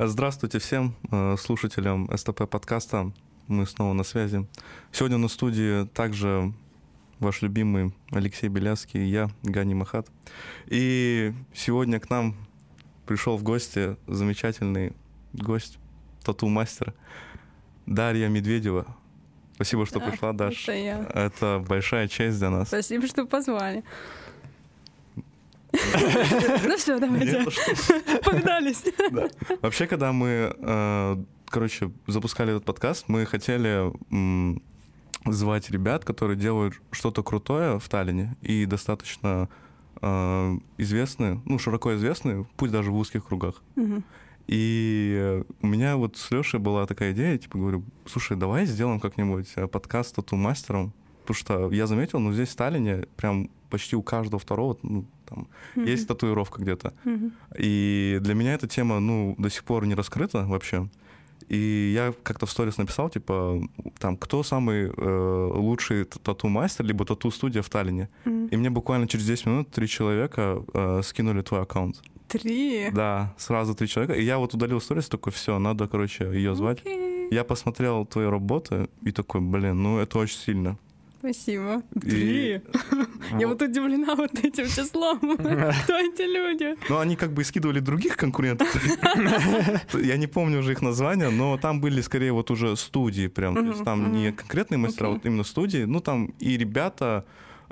Здравствуйте всем э, слушателям СТП подкаста. Мы снова на связи. Сегодня на студии также ваш любимый Алексей Белявский и я, Гани Махат. И сегодня к нам пришел в гости замечательный гость, тату-мастер Дарья Медведева. Спасибо, что Да, пришла, Даш. это я. Это большая честь для нас. Спасибо, что позвали. Ну все, давайте. Погнались. Вообще, когда мы, э, короче, запускали этот подкаст, мы хотели звать ребят, которые делают что-то крутое в Таллине и достаточно э, известны, ну, широко известны, пусть даже в узких кругах. И у меня вот с Лешей была такая идея, типа, говорю, слушай, давай сделаем как-нибудь э, подкаст тату-мастером, потому что я заметил, ну, здесь в Таллине прям почти у каждого второго, ну, там, есть татуировка где-то. Мгм. И для меня эта тема, ну, до сих пор не раскрыта вообще. И я как-то в сторис написал, типа, там, кто самый э, лучший тату-мастер, либо тату-студия в Таллине. Мгм. И мне буквально через 10 минут три человека э, скинули твой аккаунт. Три. Да, сразу три человека. И я вот удалил сторис, такой, все, надо, короче, ее звать. Окей. Я посмотрел твои работы и такой, блин, ну это очень сильно. Спасибо. И- Три. Я вот удивлена вот этим числом. Кто эти люди? Ну, они как бы и скидывали других конкурентов. Я не помню уже их названия, но там были скорее вот уже студии прям. То есть там не конкретные мастера, а вот именно студии. Ну, там и ребята,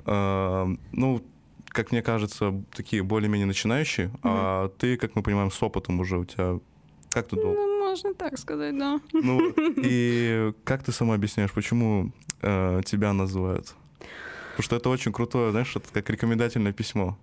э, ну, как мне кажется, такие более-менее начинающие. А ты, как мы понимаем, с опытом уже у тебя... Как ты долго? Ну, можно так сказать, да. Ну, и как ты сама объясняешь, почему э, тебя называют? Потому что это очень крутое, знаешь, это как рекомендательное письмо.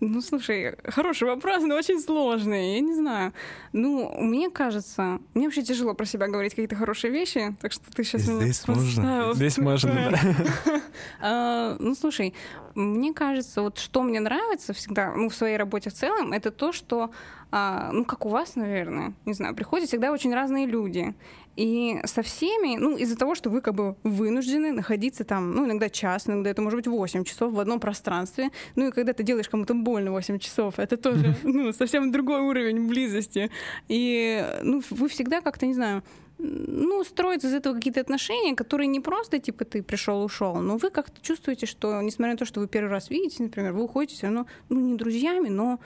Ну, слушай, хороший вопрос, но очень сложный. Я не знаю. Ну, мне кажется, мне вообще тяжело про себя говорить какие-то хорошие вещи, так что ты сейчас меня Здесь можно. поставила в Здесь можно, да. А, Ну, слушай, мне кажется, вот что мне нравится всегда, ну, в своей работе в целом, это то, что, а, ну, как у вас, наверное, не знаю, приходят всегда очень разные люди. И со всеми, ну, из-за того, что вы как бы вынуждены находиться там, ну, иногда час, иногда это может быть 8 часов в одном пространстве. Ну, и когда ты делаешь кому-то больно 8 часов, это тоже, ну, совсем другой уровень близости. И, ну, вы всегда как-то, не знаю, ну, строятся из этого какие-то отношения, которые не просто, типа, ты пришел, ушел, но вы как-то чувствуете, что, несмотря на то, что вы первый раз видите, например, вы уходите все равно, ну, не друзьями, но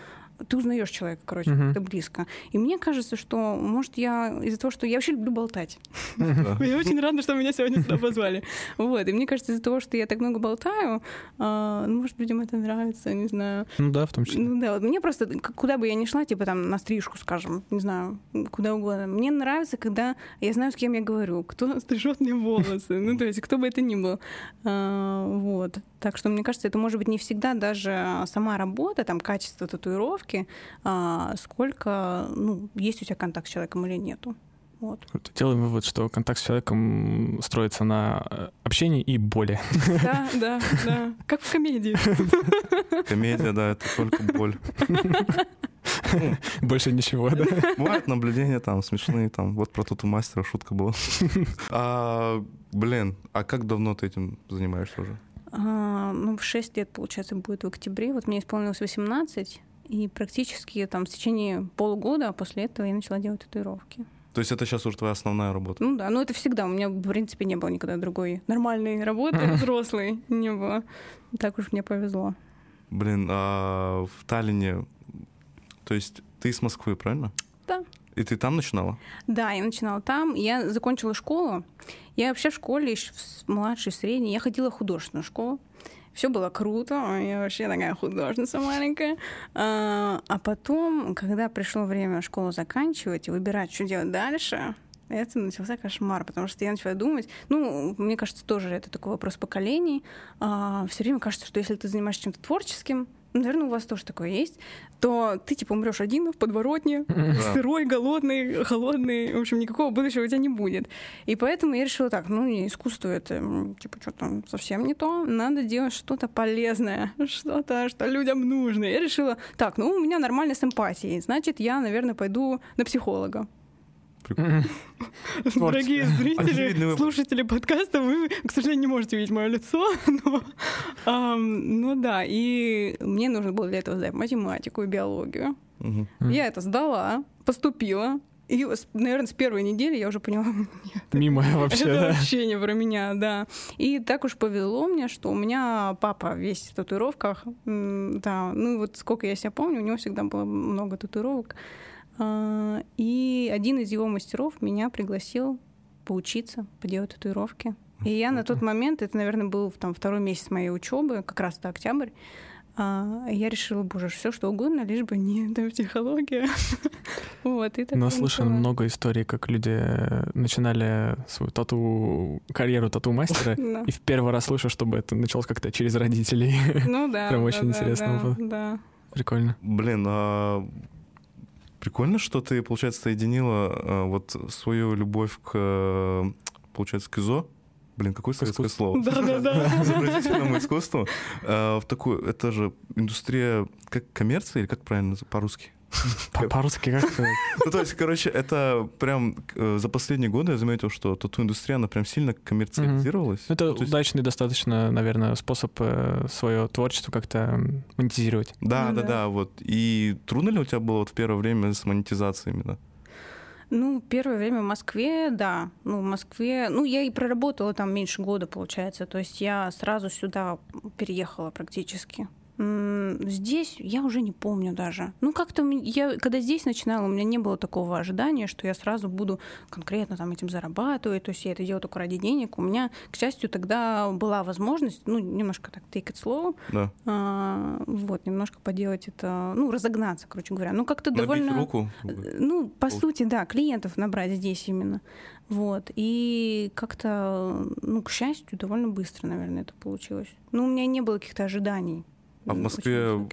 ты узнаешь человека, короче, Мгм. как-то близко. И мне кажется, что, может, я из-за того, что я вообще люблю болтать. Я очень рада, что меня сегодня сюда позвали. Вот. И мне кажется, из-за того, что я так много болтаю, а, ну, может, людям это нравится, не знаю. Ну да, в том числе. Ну да, вот мне просто, куда бы я ни шла, типа там на стрижку, скажем, не знаю, куда угодно, мне нравится, когда я знаю, с кем я говорю, кто стрижет мне волосы, ну то есть кто бы это ни был. А, Вот. Так что, мне кажется, это может быть не всегда даже сама работа, там, качество татуировки, а, сколько, ну, есть у тебя контакт с человеком или нету. Вот. Делаем вывод, что контакт с человеком строится на э, общении и боли. Да, да, да. Как в комедии. Комедия, да, это только боль. Больше ничего, да? Бывают наблюдения там смешные, там, вот про тату мастера шутка была. А, блин, а как давно ты этим занимаешься уже? А, ну, в 6 лет, получается, будет в октябре. Вот мне исполнилось 18, и практически там в течение полугода после этого я начала делать татуировки. То есть это сейчас уже твоя основная работа? Ну да, ну это всегда. У меня, в принципе, не было никогда другой нормальной работы, взрослой не было. Так уж мне повезло. Блин, а в Таллине, то есть ты из Москвы, правильно? Да. И ты там начинала? Да, я начинала там. Я закончила школу. Я вообще в школе, ещё в младшей, средней, я ходила в художественную школу. Все было круто, я вообще такая художница маленькая. А, а потом, когда пришло время школу заканчивать и выбирать, что делать дальше, это начался кошмар, потому что я начала думать, ну, мне кажется, тоже это такой вопрос поколений. все время кажется, что если ты занимаешься чем-то творческим, наверное, у вас тоже такое есть, то ты типа умрешь один в подворотне, сырой, голодный, холодный, в общем, никакого будущего у тебя не будет. И поэтому я решила так, ну, не искусство это, типа, что-то совсем не то, надо делать что-то полезное, что-то, что людям нужно. Я решила, так, ну, у меня нормально с эмпатией, значит, я, наверное, пойду на психолога. Прикольно. Дорогие зрители, слушатели подкаста, вы, к сожалению, не можете видеть мое лицо, но, ам, ну да, и мне нужно было для этого сдать математику и биологию. Мгм. Я это сдала, поступила, И, наверное, с первой недели я уже поняла, нет, Мимо вообще, это да? вообще не про меня, да. И так уж повезло мне, что у меня папа весь в татуировках. Да, ну вот сколько я себя помню, у него всегда было много татуировок. А, И один из его мастеров меня пригласил поучиться, поделать татуировки. И я на тот момент, это, наверное, был там второй месяц моей учебы, как раз это октябрь, а, я решила, боже, все что угодно, лишь бы не там психология. Вот, и так Но я слышно много историй, как люди э, начинали свою тату карьеру тату-мастера, Да. и в первый раз слышу, чтобы это началось как-то через родителей. Ну да. Прям да, очень да, интересно да, было. Да. Прикольно. Блин, а прикольно, что ты, получается, соединила а, вот свою любовь к, э, получается, к ИЗО. Блин, какое советское искусству. слово? Да-да-да. Изобразительному искусству. а, В такую, это же индустрия как коммерция или как правильно по-русски? По- По-русски как сказать? Ну, то есть, короче, это прям э, за последние годы я заметил, что тату-индустрия, она прям сильно коммерциализировалась. Это Ну, то есть- удачный достаточно, наверное, способ свое творчество как-то монетизировать. Да, Ну да, да. да, вот. И трудно ли у тебя было вот в первое время с монетизацией именно? Ну, первое время в Москве, да. Ну, в Москве... Ну, я и проработала там меньше года, получается. То есть я сразу сюда переехала практически. Здесь я уже не помню даже. Ну, как-то я, когда здесь начинала, у меня не было такого ожидания, что я сразу буду конкретно там этим зарабатывать. То есть я это делаю только ради денег. У меня, к счастью, тогда была возможность, ну, немножко так take it slow, Да. а, вот, немножко поделать это, ну, разогнаться, короче говоря. Ну, как-то Набить довольно... руку. Э, Ну, по Пол- сути, да, клиентов набрать здесь именно. Вот. И как-то, ну, к счастью, довольно быстро, наверное, это получилось. Ну, у меня не было каких-то ожиданий. А в Москве.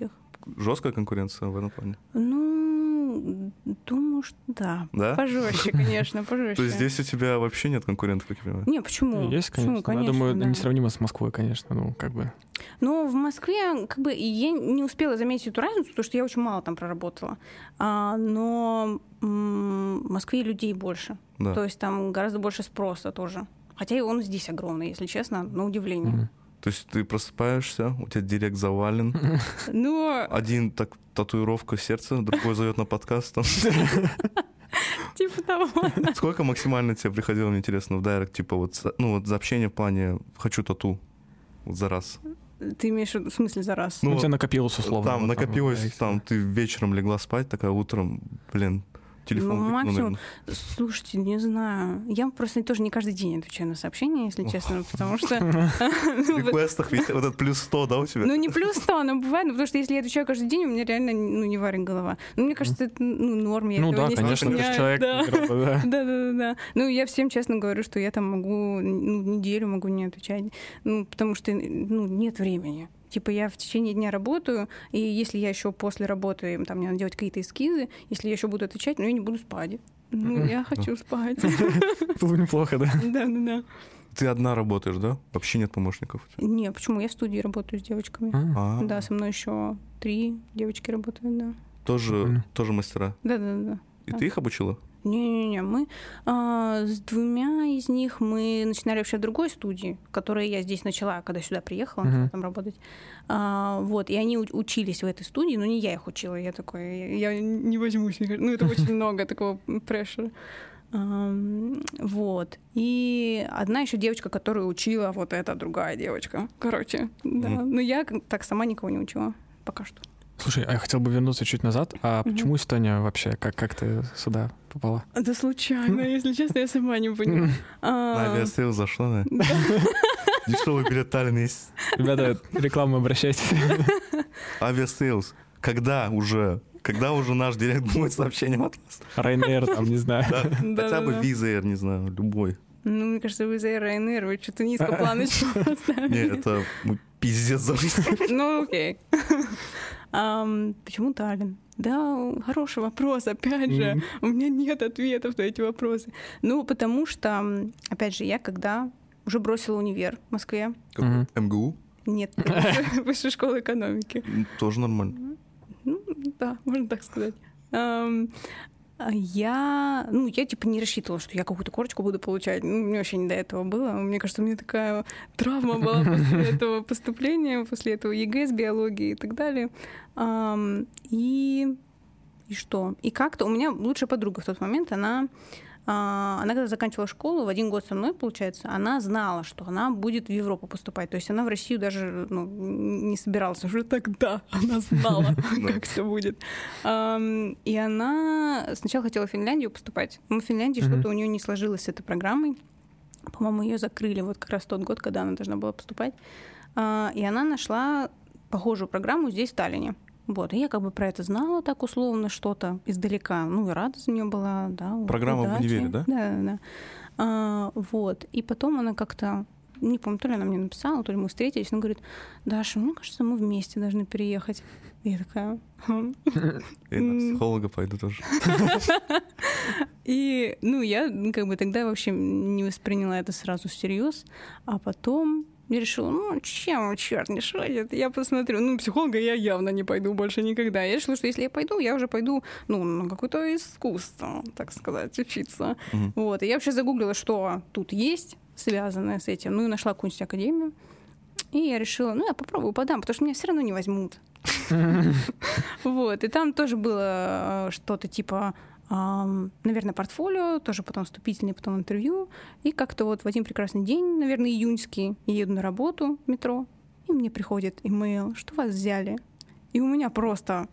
Жесткая конкуренция в этом плане. Ну, думаю, что да. Да? Пожестче, конечно, пожестче. То есть здесь у тебя вообще нет конкурентов, как я понимаю? Не, почему? Есть, Почему? конечно. Я думаю, да. несравнимо с Москвой, конечно. Ну, как бы. Но в Москве, как бы, я не успела заметить эту разницу, потому что я очень мало там проработала. А, но в Москве людей больше. Да. То есть там гораздо больше спроса тоже. Хотя и он здесь огромный, если честно, на удивление. Мгм. То есть ты просыпаешься, у тебя директ завален, Но один так татуировка сердца, другой зовет на подкаст. там. типа того. Сколько максимально тебе приходило, мне интересно, в директ, типа вот, ну вот за общение в плане «хочу тату» вот за раз? Ты имеешь в смысле за раз? Ну, Ну, у тебя накопилось условно. Там накопилось, там ты вечером легла спать, такая утром, блин, телефон Ну, выкинула, максимум. наверное. Слушайте, не знаю. Я просто тоже не каждый день отвечаю на сообщения, если честно, потому что... В реквестах ведь вот этот плюс 100, да, у тебя? Ну, не плюс 100, но бывает, ну, потому что если я отвечаю каждый день, у меня реально ну, не варит голова. Ну, мне кажется, это ну, норм, я Ну да, не конечно, ты человек. да. грубо, да. Да, да, да, да. Ну, я всем честно говорю, что я там могу ну, неделю могу не отвечать. Ну, потому что ну, нет времени. Типа я в течение дня работаю, и если я еще после работы, там, мне надо делать какие-то эскизы, если я еще буду отвечать, ну, я не буду спать. Ну, я хочу спать. Было бы неплохо, да. Да, да, да. Ты одна работаешь, да? Вообще нет помощников? Не, почему? Я в студии работаю с девочками. А, Да, со мной еще три девочки работают, да. тоже, тоже мастера. Да, да, да. И ты их обучила? Не-не-не, мы а, с двумя из них мы начинали вообще в другой студии, которую я здесь начала, когда сюда приехала, начала там работать. А, вот, и они учились в этой студии, но не я их учила, я такой, я, я не возьмусь, ну это очень много такого pressure а. Вот. И одна еще девочка, которую учила вот эта другая девочка. Короче, да. Но я так сама никого не учила. Пока что. Слушай, а я хотел бы вернуться чуть назад. А Мгм. почему Эстония вообще? Как, как ты сюда попала? Это случайно, если честно, я сама не поняла. На Aviasales зашла, да? да. Дешевый билет Таллин есть. Ребята, рекламу обращайтесь. Aviasales. Когда уже? Когда уже наш direct будет сообщением от нас? Ryanair, там, не знаю. Да? Да, Хотя да, бы да. Wizz Air, не знаю, любой. Ну, мне кажется, вы за Ryanair, вы что-то низко планочку Не, поставили. это мы пиздец за. Ну, окей. Ам, Почему Таллин? Да, хороший вопрос, опять же. Мгм. У меня нет ответов на эти вопросы. Ну, потому что, опять же, я когда уже бросила универ в Москве, Мгм. МГУ? нет, высшей школы экономики. Тоже нормально. Ну, да, можно так сказать. А Я, ну, я типа не рассчитывала, что я какую-то корочку буду получать. Ну, мне вообще не до этого было. Мне кажется, у меня такая травма была после этого поступления, после этого ЕГЭ с биологией и так далее. И и что? И как-то у меня лучшая подруга в тот момент, она она когда заканчивала школу, в один год со мной, получается, она знала, что она будет в Европу поступать. То есть она в Россию даже ну, не собиралась уже тогда. Она знала, как все будет. И она сначала хотела в Финляндию поступать. Но в Финляндии что-то у нее не сложилось с этой программой. По-моему, ее закрыли вот как раз тот год, когда она должна была поступать. А, и она нашла похожую программу здесь, в Таллине. Вот, и я как бы про это знала так условно что-то издалека. Ну, и рада за нее была, да. Программа удачи. в универе, да? Да, да. А, вот. И потом она как-то не помню, то ли она мне написала, то ли мы встретились, она говорит, Даша, мне кажется, мы вместе должны переехать. И я такая... «Хм». И на психолога пойду тоже. И, ну, я как бы тогда вообще не восприняла это сразу всерьез, а потом я решила, ну, чем черт не шутит, я посмотрю. Ну, психолога я явно не пойду больше никогда. Я решила, что если я пойду, я уже пойду, ну, на какое-то искусство, так сказать, учиться. Mm-hmm. Вот. И я вообще загуглила, что тут есть, связанное с этим. Ну, и нашла какую-нибудь академию. И я решила, ну, я попробую подам, потому что меня все равно не возьмут. Вот. И там тоже было э, что-то типа наверное, портфолио, тоже потом вступительный, потом интервью. И как-то вот в один прекрасный день, наверное, июньский, я еду на работу в метро, и мне приходит имейл, что вас взяли. И у меня просто,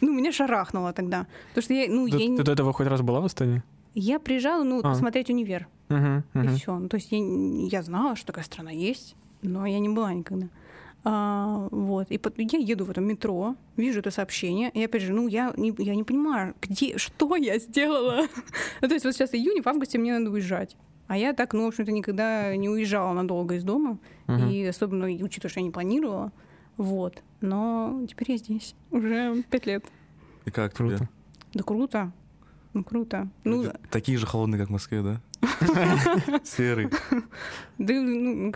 ну, меня шарахнуло тогда. Потому что я, ну, ты, я... Ты до этого хоть раз была в Эстонии? Я приезжала, ну, а. посмотреть универ. Uh-huh, uh-huh. И все. Ну, то есть я, я знала, что такая страна есть, но я не была никогда. А, вот. И под, я еду в этом метро, вижу это сообщение, и опять же, ну, я не, я не понимаю, где, что я сделала. ну, то есть вот сейчас июнь, в августе мне надо уезжать. А я так, ну, в общем-то, никогда не уезжала надолго из дома, uh-huh. и особенно учитывая, что я не планировала. Вот. Но теперь я здесь уже пять лет. И как круто? Тебе? Да круто. Ну, круто. Ну, Такие же холодные, как в Москве, да? Серый. Да, ну,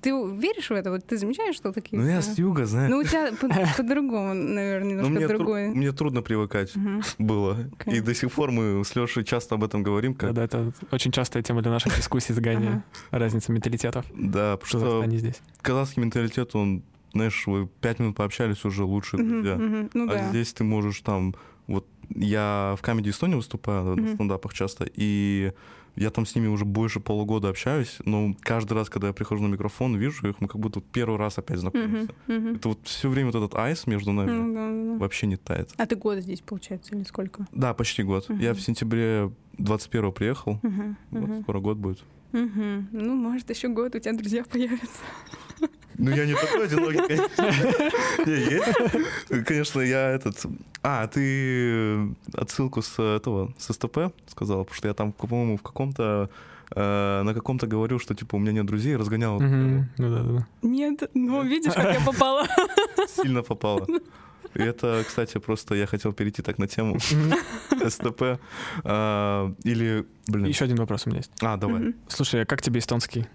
ты веришь в это? Вот ты замечаешь, что такие? Ну, я с юга, знаешь. Ну, у тебя по-другому, наверное, немножко мне другое. Тру- мне трудно привыкать было. И до сих пор мы с Лешей часто об этом говорим. Как... Да, да, это очень частая тема для наших дискуссий с Гани. Разница менталитетов. Да, потому что они здесь. казахский менталитет, он, знаешь, вы пять минут пообщались уже лучше друзья. Ну, а здесь ты можешь там... Вот я в Comedy Estonia выступаю на стендапах часто, и я там с ними уже больше полугода общаюсь, но каждый раз, когда я прихожу на микрофон, вижу их, мы как будто первый раз опять знакомимся. Uh-huh, uh-huh. Это вот все время вот этот айс между нами uh-huh. вообще не тает. А ты год здесь, получается, или сколько? Да, почти год. Uh-huh. Я в сентябре 21-го приехал, uh-huh. вот скоро год будет. Угу. Ну, может, еще год у тебя друзья появятся. Ну, я не такой одинокий, конечно. я этот... А, ты отсылку с этого, с СТП сказал, потому что я там, по-моему, в каком-то э, на каком-то говорил, что типа у меня нет друзей, разгонял. Ну да, да. Нет, ну видишь, как я попала. Сильно попала. И это, кстати, просто я хотел перейти так на тему СТП. А, или, блин. Еще один вопрос у меня есть. А, давай. Слушай, а как тебе эстонский?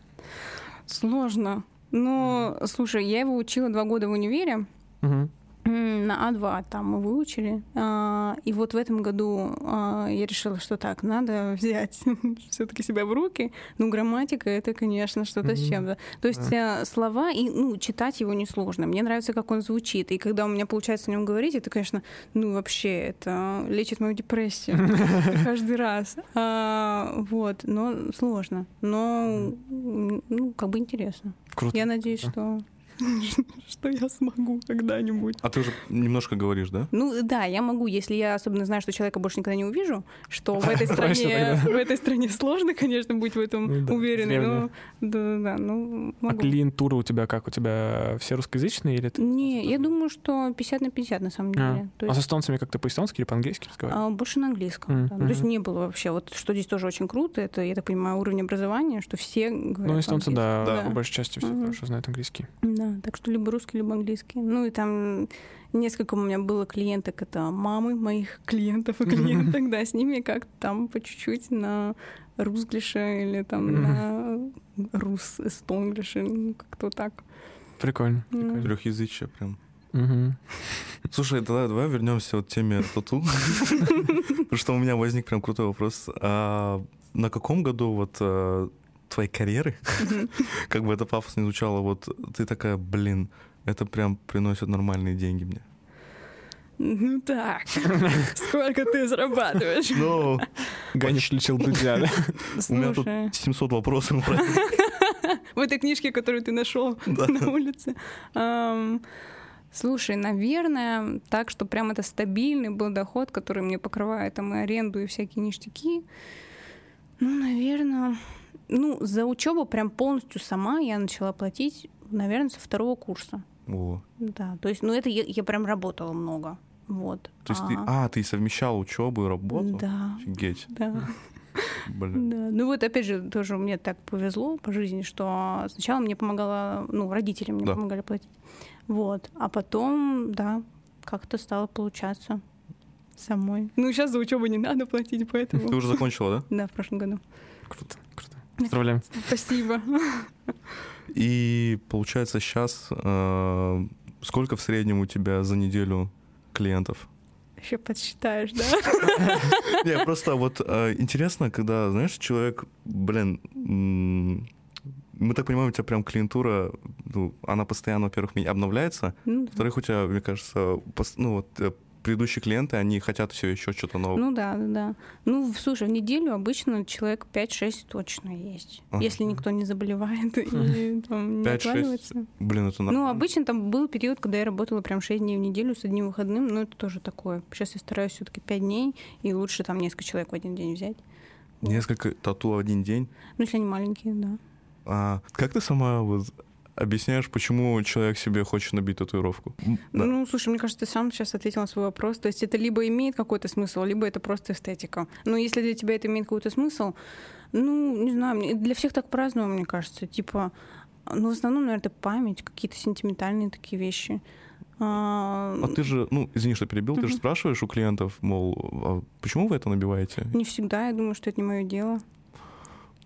Сложно. Ну, слушай, я его учила два года в универе. Угу. На А2 там мы выучили. А, и вот в этом году а, я решила, что так, надо взять все-таки себя в руки. Ну, грамматика это, конечно, что-то с чем-то. То есть а. слова, и ну, читать его несложно. Мне нравится, как он звучит. И когда у меня получается о нем говорить, это, конечно, ну, вообще, это лечит мою депрессию каждый раз. Вот, но сложно. Но, ну, как бы интересно. Круто. Я надеюсь, что что я смогу когда-нибудь. А ты уже немножко говоришь, да? Ну да, я могу, если я особенно знаю, что человека больше никогда не увижу, что в этой стране, в этой стране сложно, конечно, быть в этом ну уверенной, но да, да, ну А клиентура у тебя как? У тебя все русскоязычные или ты? Не, я думаю, что 50 на 50 на самом а. деле. А с эстонцами как-то по-эстонски или по-английски разговариваешь? А, больше на английском. То есть не было вообще. Вот что здесь тоже очень круто, это, я так понимаю, уровень образования, что все говорят Ну, эстонцы, да, по большей части все хорошо знают английский. Да, так что либо русский, либо английский. Ну и там несколько у меня было клиенток, это мамы моих клиентов и клиенток, да, с ними как-то там по чуть-чуть на русглише или там на рус эстонглише, ну как-то так. Прикольно. прикольно. Трехязычие прям. Угу. Слушай, давай, давай вернемся вот к теме тату. Потому что у меня возник прям крутой вопрос. А на каком году вот э, твоей карьеры, как бы это пафосно не звучало, вот ты такая, блин, это прям приносит нормальные деньги мне? Ну так, сколько ты зарабатываешь? Ну, Ганя включил Дудя, да? у меня тут Слушай, 700 вопросов. про- в этой книжке, которую ты нашел на улице. Слушай, наверное, так, что прям это стабильный был доход, который мне покрывает там и аренду, и всякие ништяки. Ну, наверное, ну, за учебу прям полностью сама я начала платить, наверное, со второго курса. О, Да, то есть, ну, это я, я прям работала много. Вот. То есть ты, а, ты совмещал учебу и работу? Да, Офигеть, да. блин. Да. Ну вот опять же, тоже мне так повезло по жизни, что сначала мне помогала, ну, родители мне Да. помогали платить. Вот. А потом, да, как-то стало получаться самой. Ну, сейчас за учебу не надо платить, Ты поэтому. уже закончила, да? Да, в прошлом году. Круто, круто. Поздравляем. Спасибо. И получается сейчас сколько в среднем у тебя за неделю клиентов? Еще подсчитаешь, да? Не, просто вот э, интересно, когда, знаешь, человек, блин, мы так понимаем, у тебя прям клиентура, ну, она постоянно, во-первых, обновляется, Ну, во-вторых, у тебя, мне кажется, ну, вот э, предыдущие клиенты, они хотят все еще что-то новое. Ну да, да, да. Ну, слушай, в неделю обычно человек 5-6 точно есть. Ага. Если никто не заболевает и там, не 5-6? отваливается. Блин, это Ну, нормально. обычно там был период, когда я работала прям 6 дней в неделю с одним выходным, но это тоже такое. Сейчас я стараюсь все таки 5 дней, и лучше там несколько человек в один день взять. Несколько тату в один день. Ну, если они маленькие, да. А как ты сама вот объясняешь, почему человек себе хочет набить татуировку? Да. Ну, слушай, мне кажется, ты сам сейчас ответил на свой вопрос. То есть это либо имеет какой-то смысл, либо это просто эстетика. Но если для тебя это имеет какой-то смысл, ну, не знаю, для всех так по-разному, мне кажется. Типа, ну, в основном, наверное, это память, какие-то сентиментальные такие вещи. А, А ты же, ну, извини, что перебил, ты же спрашиваешь у клиентов, мол, а почему вы это набиваете? Не всегда, я думаю, что это не мое дело.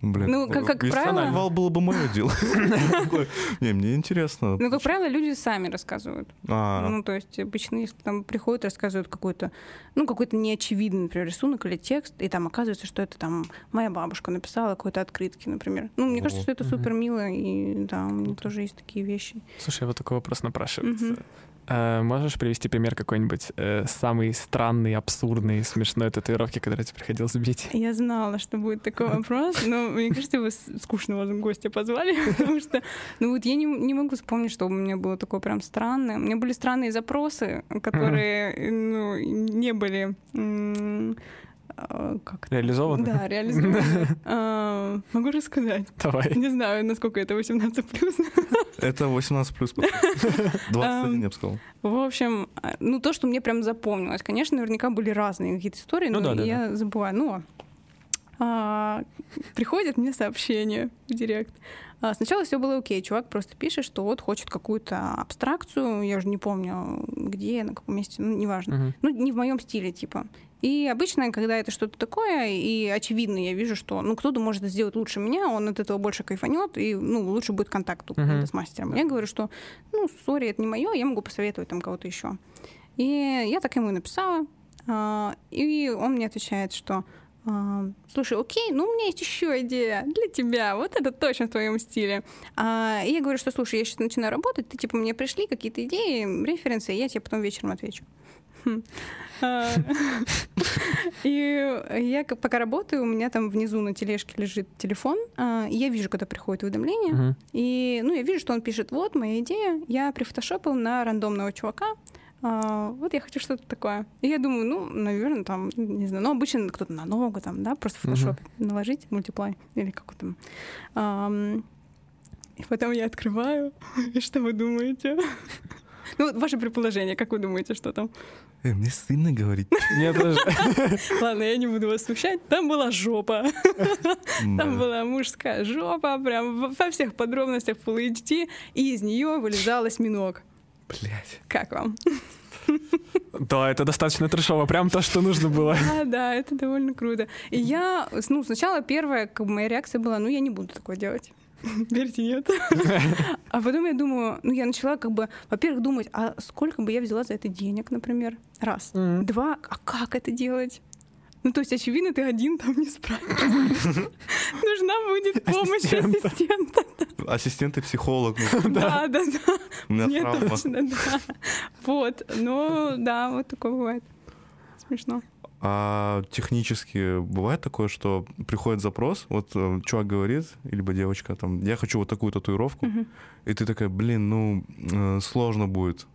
Блин, Ну, как- как правило- набивал, было бы мое дело. Не, мне интересно. Ну, как правило, люди сами рассказывают. А, Ну, то есть обычно, если там приходят, рассказывают какой-то, ну, какой-то неочевидный, например, рисунок или текст, и там оказывается, что это там моя бабушка написала какой-то открытки, например. Ну, мне кажется, что это супер мило, и да, у меня тоже есть такие вещи. Слушай, вот такой вопрос напрашивается. Э, можешь привести пример какой-нибудь э, самый странный, абсурдный, смешной татуировки, который тебе приходилось сбить? Я знала, что будет такой вопрос, но мне кажется, вы скучного гостя позвали, потому что, ну вот я не, не могу вспомнить, что у меня было такое прям странное. У меня были странные запросы, которые, ну, не были... а, Как? Реализованы? Да, реализованы. А, Могу рассказать. Давай. Не знаю, насколько это 18 плюс. это 18 плюс. 21, я бы сказал. В общем, а, ну то, что мне прям запомнилось. Конечно, наверняка были разные какие-то истории, Ну но да, да, я забываю. Ну, а, приходит мне сообщение в директ. А, Сначала все было окей. Чувак просто пишет, что вот хочет какую-то абстракцию. Я уже не помню, где, на каком месте, ну, неважно. Мгм. Ну, не в моем стиле, типа. И обычно, когда это что-то такое, и очевидно, я вижу, что ну, кто-то может это сделать лучше меня, он от этого больше кайфанет, и ну, лучше будет контакт у Мгм. с мастером. Я говорю, что ну, сори, это не мое, я могу посоветовать там кого-то еще. И я так ему и написала. а, И он мне отвечает, что слушай, окей, ну у меня есть еще идея для тебя, вот это точно в твоем стиле. А, И я говорю, что слушай, я сейчас начинаю работать, ты типа мне пришли какие-то идеи, референсы, и я тебе потом вечером отвечу. Хм. А, И я пока работаю, у меня там внизу на тележке лежит телефон, а, и я вижу, когда приходит уведомление, и, ну, я вижу, что он пишет, вот моя идея, я прифотошопил на рандомного чувака, а, вот я хочу что-то такое. И я думаю, ну, наверное, там, не знаю, ну, обычно кто-то на ногу, там, да, просто в Мгм. фотошопе наложить, мультиплай, или как там. Ам, и потом я открываю, и что вы думаете? Ну, вот ваше предположение, как вы думаете, что там? Э, мне стыдно говорить. Мне тоже. Ладно, я не буду вас смущать. Там была жопа. Там была мужская жопа, прям во- во всех подробностях Full HD, и из нее вылезал осьминог. Блять. Как вам? Да, это достаточно трешово. Прям то, что нужно было. Да, да, это довольно круто. И я, ну, сначала первая, как бы моя реакция была, ну, я не буду такое делать. Верьте, нет. А потом я думаю, ну, я начала как бы, во-первых, думать, а сколько бы я взяла за это денег, например, раз. Два, а как это делать? Ну, то есть, очевидно, ты один там не справишься. Нужна будет помощь Ассистента. Ассистент и психолог. Да, да, да. У меня травма. Вот, ну, да, вот такое бывает. Смешно. А технически бывает такое, что приходит запрос, вот э, чувак говорит, либо девочка там, я хочу вот такую татуировку, Мгм. и ты такая, блин, ну, э, сложно будет.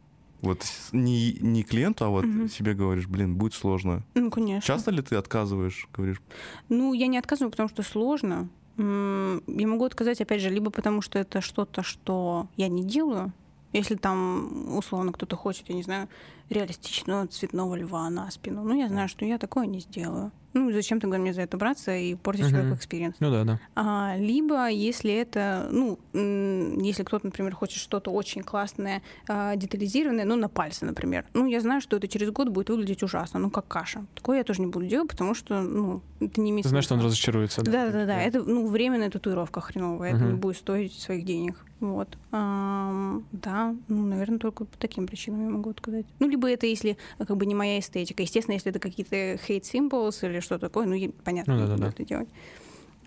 Вот не, не клиенту, а вот Мгм. себе говоришь, блин, будет сложно. Ну, конечно. Часто ли ты отказываешь, говоришь, Ну, я не отказываю, потому что сложно. Я могу отказать, опять же, либо потому что это что-то, что я не делаю. Если там, условно, кто-то хочет, я не знаю, реалистичного цветного льва на спину, ну, я знаю, что я такое не сделаю. Ну, зачем тогда мне за это браться и портить Мгм. человеку experience? Ну да, да. А, либо, если это, ну, если кто-то, например, хочет что-то очень классное, а, детализированное, ну, на пальце, например. Ну, я знаю, что это через год будет выглядеть ужасно, ну, как каша. Такое я тоже не буду делать, потому что, ну, это не имеет Ты знаешь, что он разочаруется. Да, да, да. Это ну, временная татуировка хреновая. Это не будет стоить своих денег. Вот. Ам, да, ну, наверное, только по таким причинам я могу отказать. Ну, либо это если э, как бы не моя эстетика. Естественно, если это какие-то hate symbols или что такое, ну, понятно, Ну, буду да-да-да. это делать.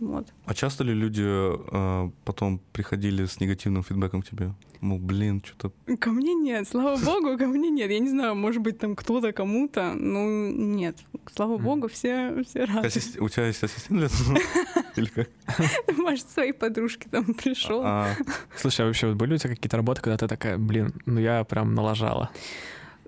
Вот. а часто ли люди э, потом приходили с негативным фидбэком к тебе? Мол, блин, что-то... Ко мне нет, слава богу, ко мне нет. Я не знаю, может быть, там кто-то кому-то, ну, нет. Слава богу, все, все рады. Ассист- У тебя есть ассистент для этого? Или как? Может, своей подружки там пришел. А, Слушай, а вообще вот были у тебя какие-то работы, когда ты такая, блин, ну я прям налажала?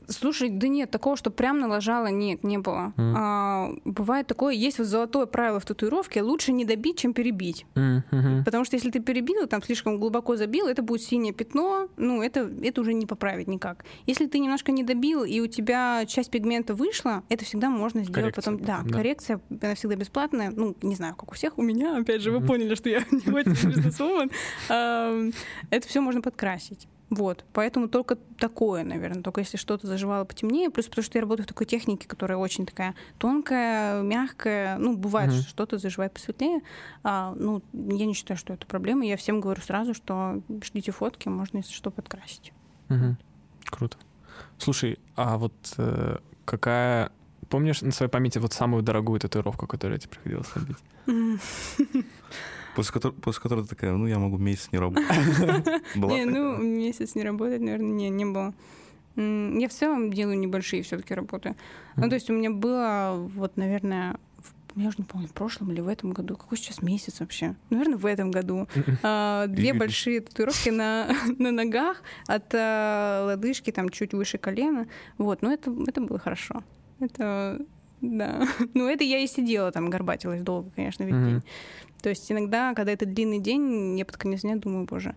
Слушай, да нет, такого, что прям налажала, нет, не было. Мгм. А, бывает такое, есть вот золотое правило в татуировке, лучше не добить, чем перебить. Мгм. Потому что если ты перебил, там слишком глубоко забил, это будет синее пятно, ну, это, это уже не поправить никак. Если ты немножко не добил, и у тебя часть пигмента вышла, это всегда можно сделать Коррекция потом. Да, да. коррекция, она всегда бесплатная. Ну, не знаю, как у всех, у меня, опять же, вы Мгм. поняли, что я не очень бизнесвумен. Это все можно подкрасить. Вот, поэтому только такое, наверное, только если что-то заживало потемнее, плюс потому что я работаю в такой технике, которая очень такая тонкая, мягкая, ну, бывает, Мгм. что что-то заживает посветлее, а, ну, я не считаю, что это проблема, я всем говорю сразу, что ждите фотки, можно, если что, подкрасить. Мгм. Круто. Слушай, а вот э, какая... Помнишь на своей памяти вот самую дорогую татуировку, которую тебе приходилось набить? После которой, после которой ты такая, ну, я могу месяц не работать. Не, ну, месяц не работать, наверное, не, не было. Я в целом делаю небольшие все-таки работы. Ну, то есть у меня было, вот, наверное, в- я уже не помню, в прошлом или в этом году. Какой сейчас месяц вообще? Наверное, в этом году. А, Две большие татуировки на, на ногах от а, лодыжки, там чуть выше колена. Вот, но это, это было хорошо. Это, да. Ну, это я и сидела там, горбатилась долго, конечно, весь день. То есть иногда, когда это длинный день, я под конец дня думаю, боже,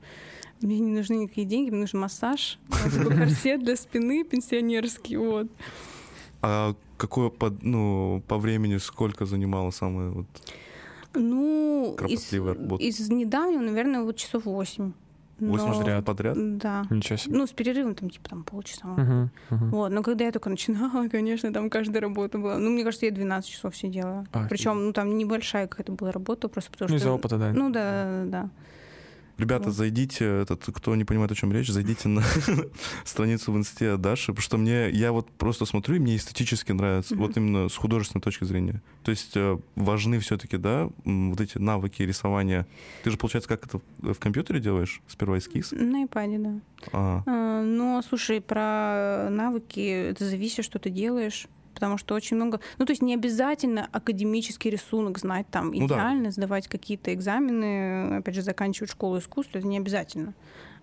мне не нужны никакие деньги, мне нужен массаж, корсет для спины пенсионерский, вот. А какое по, ну, по времени сколько занимало самое вот... Ну, из, работа. из недавнего, наверное, вот часов восемь. Восемь Но- подряд? подряд? Да. Ничего себе. Ну, с перерывом там типа там полчаса. Мгм, мгм. Вот, но когда я только начинала, конечно, там каждая работа была. Ну, мне кажется, я 12 часов сидела. Офигеть. Причем, ну, там небольшая какая-то была работа, просто потому Ну, что... из-за опыта, да. Ну, да, да, да. Ребята, зайдите, этот, кто не понимает, о чем речь, зайдите на страницу в инсте Даши, потому что мне, я вот просто смотрю, и мне эстетически нравится, вот именно с художественной точки зрения. То есть э, важны все-таки, да, вот эти навыки рисования. Ты же, получается, как это в в компьютере делаешь? Сперва эскиз? На iPad, да. А, А, Но, слушай, про навыки это зависит, что ты делаешь. Потому что очень много... Ну, то есть не обязательно академический рисунок знать там Ну да. идеально, сдавать какие-то экзамены, опять же, заканчивать школу искусств, это не обязательно.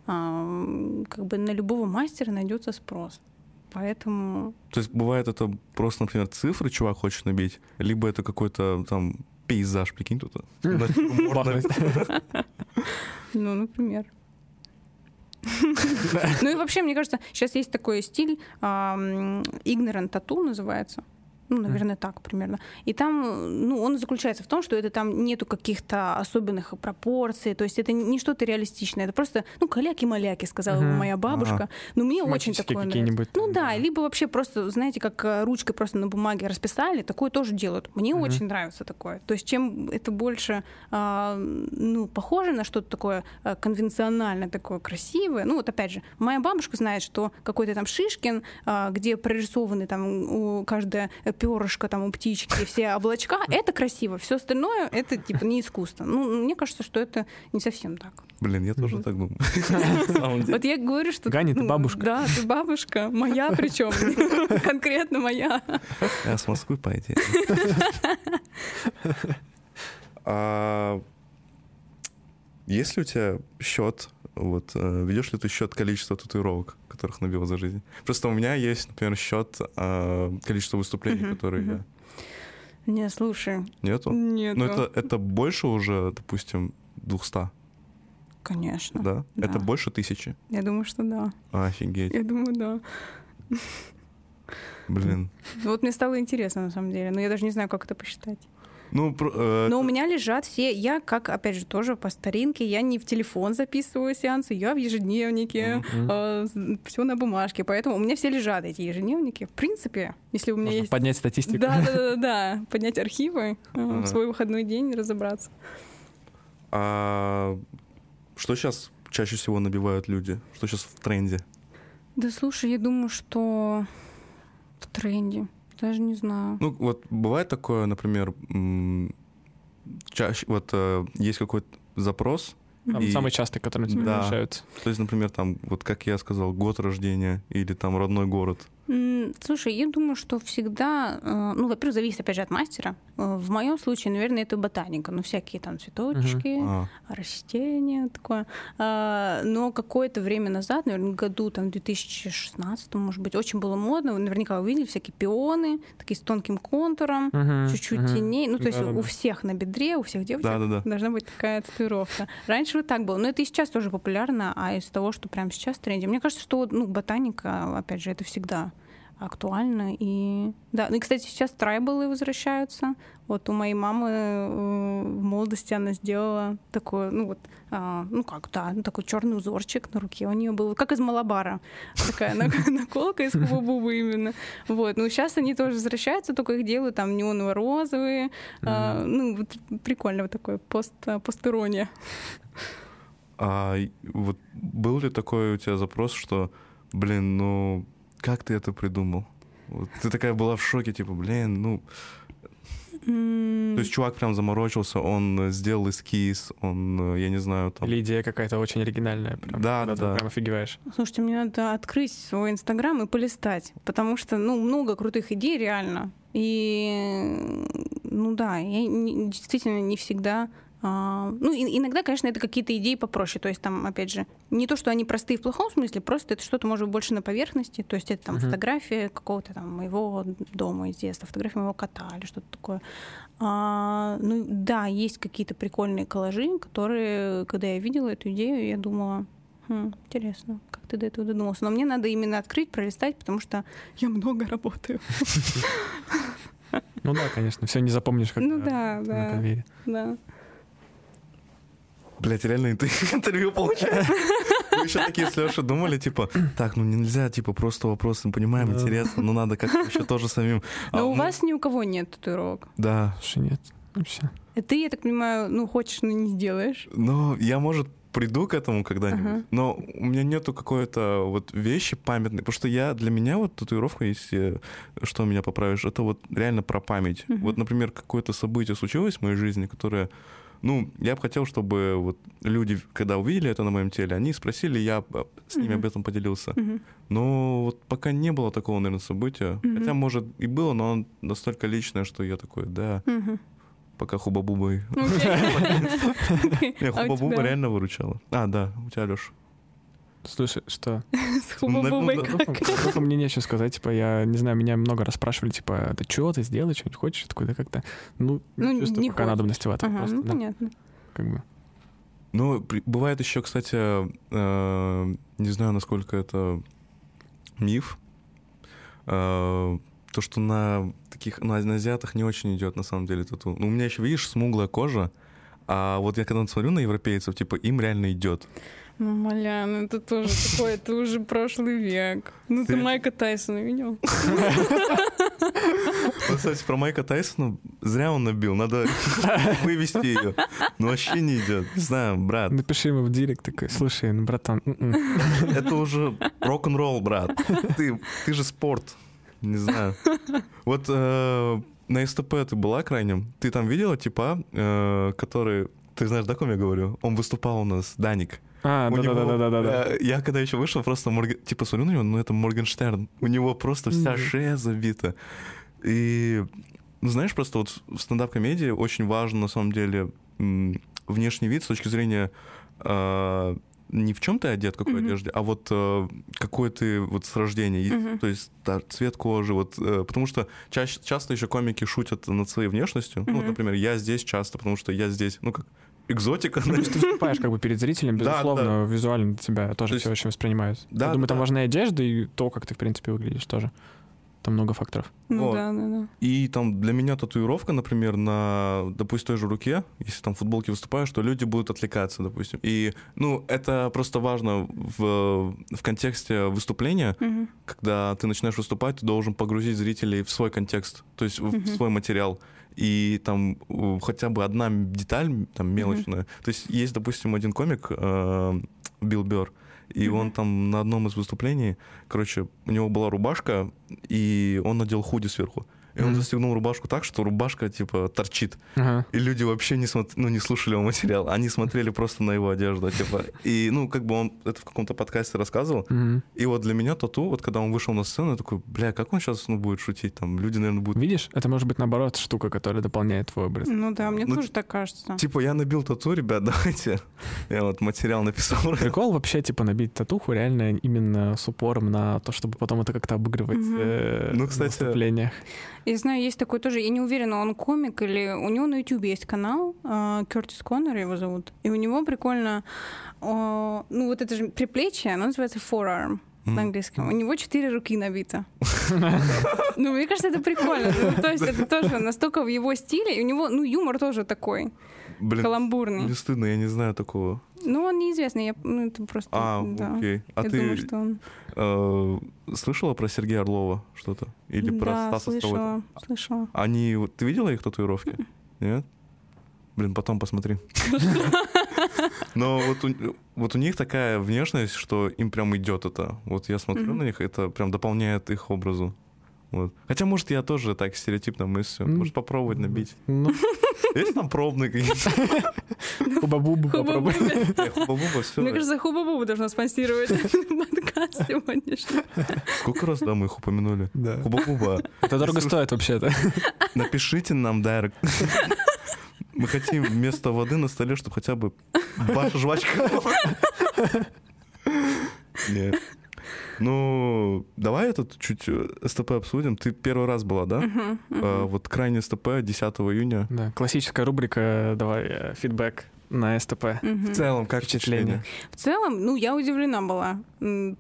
А, Как бы на любого мастера найдется спрос. Поэтому то есть бывает это просто, например, цифры чувак хочет набить, либо это какой-то там пейзаж, прикинь, тут. Бахнуть. Ну, например. Ну и вообще, мне кажется, сейчас есть такой стиль, ignorant tattoo называется. Ну, наверное, так примерно. И там, ну, он заключается в том, что это там нету каких-то особенных пропорций, то есть это не что-то реалистичное, это просто, ну, каляки-маляки, сказала Мгм. моя бабушка. Но мне очень Тематические такое нравится. Ну да, либо вообще просто, знаете, как э, ручкой просто на бумаге расписали, такое тоже делают. Мне Мгм. очень нравится такое. То есть чем это больше, а, ну, похоже на что-то такое а, конвенциональное, такое красивое. Ну вот опять же, моя бабушка знает, что какой-то там Шишкин, а, где прорисованы там у- каждая перышко там у птички, все облачка, это красиво. Все остальное это типа не искусство. Ну, мне кажется, что это не совсем так. Блин, я тоже так думаю. Вот я говорю, что... Ганя, ты ну, бабушка. Да, ты бабушка. Моя причем. Конкретно моя. Я с Москвы, по идее. А есть ли у тебя счет, вот, э, ведешь ли ты счет количества татуировок, которых набил за жизнь? Просто у меня есть, например, счет а, количества выступлений, которые я... Не, слушай, Нету? нет. Ну, это, это больше уже, допустим, 200, Конечно. да? Да. Это больше тысячи? Я думаю, что да. Офигеть, Я думаю, да. блин. Вот мне стало интересно, на самом деле. Но я даже не знаю, как это посчитать. Ну, э, Но у меня лежат все... Я, как, опять же, тоже по старинке, я не в телефон записываю сеансы, я в ежедневнике, Мгм. все на бумажке. Поэтому у меня все лежат, эти ежедневники. В принципе, если у меня Можно есть... поднять статистику. Да, да, да, да, поднять архивы, э, в свой выходной день разобраться. а что сейчас чаще всего набивают люди? Что сейчас в тренде? Да слушай, я думаю, что в тренде. Даже не знаю. Ну, вот бывает такое, например, чаще, вот э, есть какой-то запрос, Там И- Самый частый, который тебе Да. решаются. то есть, например, там, вот как я сказал, год рождения или там родной город. Слушай, я думаю, что всегда, э, ну, во-первых, зависит опять же от мастера. Э, В моем случае, наверное, это ботаника, ну, всякие там цветочки, А, растения, такое. А, Но какое-то время назад, наверное, году там 2016, может быть, очень было модно. Вы наверняка увидели всякие пионы, такие с тонким контуром, Мгм, чуть-чуть мгм. теней. Ну, то есть Да-да-да. у всех на бедре, у всех девочек Да-да-да. должна быть такая татуировка. Раньше вот так было. Но это и сейчас тоже популярно, а из того, что прямо сейчас в тренде. Мне кажется, что ну, ботаника, опять же, это всегда актуально. И да, ну и, кстати, сейчас трайбалы возвращаются. Вот у моей мамы э, в молодости она сделала такое, ну вот, а, ну как, да, ну, такой черный узорчик на руке у нее был, как из Малабара, такая нак- наколка из Хуба-Буба именно. Вот, ну сейчас они тоже возвращаются, только их делают там неоново-розовые, а, ну вот прикольно вот такой пост, постирония. а вот был ли такой у тебя запрос, что, блин, ну, как ты это придумал? Вот ты такая была в шоке, типа, блин, ну... То есть чувак прям заморочился, он сделал эскиз, он, я не знаю, там... Или идея какая-то очень оригинальная. Прям, Да, да, да. Прям офигеваешь. Слушайте, мне надо открыть свой инстаграм и полистать, потому что, ну, много крутых идей реально. И, ну да, я не- действительно не всегда... а, ну, иногда, конечно, это какие-то идеи попроще. То есть там, опять же, не то, что они простые в плохом смысле, просто это что-то может быть больше на поверхности. То есть это там Мгм. фотография какого-то там моего дома из детства, фотография моего кота или что-то такое. А, ну да, есть какие-то прикольные коллажи, которые, когда я видела эту идею, я думала, «Хм, интересно, как ты до этого додумался. Но мне надо именно открыть, пролистать, потому что я много работаю. Ну да, конечно, все не запомнишь, как Ну да, на да. конвейере. Да. Блять, реально ты интервью получаешь? Вы еще такие с Лешей думали, типа, так, ну нельзя, типа, просто вопросы, мы понимаем, Да. интересно, но надо как-то еще тоже самим. А, Но у ну, вас ни у кого нет татуировок. Да, Слушай, нет, вообще. И ты, я так понимаю, ну хочешь, но не сделаешь. Ну, я, может, приду к этому когда-нибудь, Ага. но у меня нету какой-то вот вещи памятной, потому что я, для меня вот татуировка, если что меня поправишь, это вот реально про память. Мгм. Вот, например, какое-то событие случилось в моей жизни, которое, ну, я бы хотел, чтобы вот люди, когда увидели это на моем теле, они спросили, я с ними Мгм. об этом поделился. Мгм. Но вот пока не было такого, наверное, события. Мгм. Хотя, может, и было, но оно настолько личное, что я такой, да, Мгм. пока хуба-бубой. Окей. Не, А у хуба-буба реально выручала. А, да, у тебя, Леш. Слушай, что? С хуба-бубой Ну, как? Только мне нечего сказать, типа, я не знаю, меня много раз спрашивали, типа, ты что, ты сделай что-нибудь хочешь? Такой, да как-то, ну, Ну, не чувствую не пока надобности в этом Ага, просто, ну да, понятно. как бы. Ну, при- бывает еще, кстати, э, не знаю, насколько это миф, э, то, что на таких, на, на азиатах не очень идет, на самом деле, тату. Ну, у меня еще, видишь, смуглая кожа, а вот я когда смотрю на европейцев, типа, им реально идет. Ну, Маля, ну это тоже такое, это уже прошлый век. Ну ты Ты- Майка Тайсона видел? Кстати, про Майка Тайсона зря он набил, надо вывести ее. Ну, вообще не идет. Не знаю, брат, Напиши ему в директ такой, слушай, ну, братан, м-м». это уже рок-н-ролл, брат. Ты, ты же спорт. Не знаю. Вот э, на СТП ты была крайним? Ты там видела типа, э, который... Ты знаешь, да, ком я говорю? Он выступал у нас, Даник. А, У него, да-да-да-да-да. э, Я когда еще вышел, просто Морген- типа смотрю на него, ну это Моргенштерн. У него просто вся Мгм. шея забита. И ну, знаешь, просто вот в стендап-комедии очень важно на самом деле внешний вид с точки зрения э, не в чем ты одет, какой Мгм. одежде, а вот э, какой ты вот с рождения. Мгм. То есть да, цвет кожи, вот, э, потому что чаще, часто еще комики шутят над своей внешностью. Ну, вот, например, я здесь часто, потому что я здесь, ну как экзотика. Ну, то есть ты выступаешь как бы перед зрителем, Да, безусловно, визуально тебя тоже То есть- все очень воспринимают. Да, Я думаю, да, там да. важна одежда и то, как ты, в принципе, выглядишь тоже. Там много факторов. Ну Вот. да, да, да. И там для меня татуировка, например, на, допустим, той же руке, если там в футболке выступаешь, что люди будут отвлекаться, допустим. И, ну, это просто важно в, в контексте выступления, Мгм. когда ты начинаешь выступать, ты должен погрузить зрителей в свой контекст, то есть в Мгм. свой материал. И там хотя бы одна деталь, там, мелочная. То есть есть, допустим, один комик, э, Билл Бёрр, и Мгм. он там на одном из выступлений, короче, у него была рубашка, и он надел худи сверху. И он застегнул рубашку так, что рубашка, типа, торчит. Ага. И люди вообще не, смотр... ну, не слушали его материал. Они смотрели просто на его одежду, типа. И, ну, как бы он это в каком-то подкасте рассказывал. Мгм. И вот для меня тату, вот когда он вышел на сцену, я такой, бля, как он сейчас ну, будет шутить? Там люди, наверное, будут... Видишь, это может быть наоборот штука, которая дополняет твой образ. Ну да, мне Ну, тоже так кажется. Типа, я набил тату, ребят, давайте. Я вот материал написал. Прикол вообще, типа, набить татуху реально именно с упором на то, чтобы потом это как-то обыгрывать Мгм. э, Ну, в кстати, выступлениях. Я знаю, есть такой тоже, я не уверена, он комик или... У него на YouTube есть канал, э, Кертис Коннор его зовут, и у него прикольно... ну, вот это же приплечье, оно называется forearm на английском. У него четыре руки набито. Ну, мне кажется, это прикольно. Ну, то есть это тоже настолько в его стиле, и у него, ну, юмор тоже такой, Блин, каламбурный. мне стыдно, я не знаю такого. Ну, он неизвестный, я, ну, это просто... А, да. окей. А я ты думаю, что он... э, слышала про Сергея Орлова что-то? Или про да, Стаса Ставрова? слышала, слышала. Они... вот Ты видела их татуировки? Нет? Блин, потом посмотри. Но вот у, вот у них такая внешность, что им прям идет это. Вот я смотрю Мгм. на них, это прям дополняет их образу. Вот. Хотя, может, я тоже так стереотипно мыслю. Может, попробовать набить. Ну, Есть там пробные какие-то? хуба-бубу попробуй. Мне кажется, Хуба-Буба должна спонсировать подкаст сегодняшний. Сколько раз, да, мы их упомянули? Да. Хуба-буба. Это дорого стоит вообще-то. Напишите нам дайрект. Мы хотим вместо воды на столе, чтобы хотя бы ваша жвачка. Нет. Ну, давай этот чуть э, СТП обсудим. Ты первый раз была, да? Мгм, мгм. Э, Вот крайний СТП 10 июня. Да, классическая рубрика «Давай э, фидбэк на СТП». Мгм. В целом, как Впечатление. впечатление? В целом, ну, я удивлена была.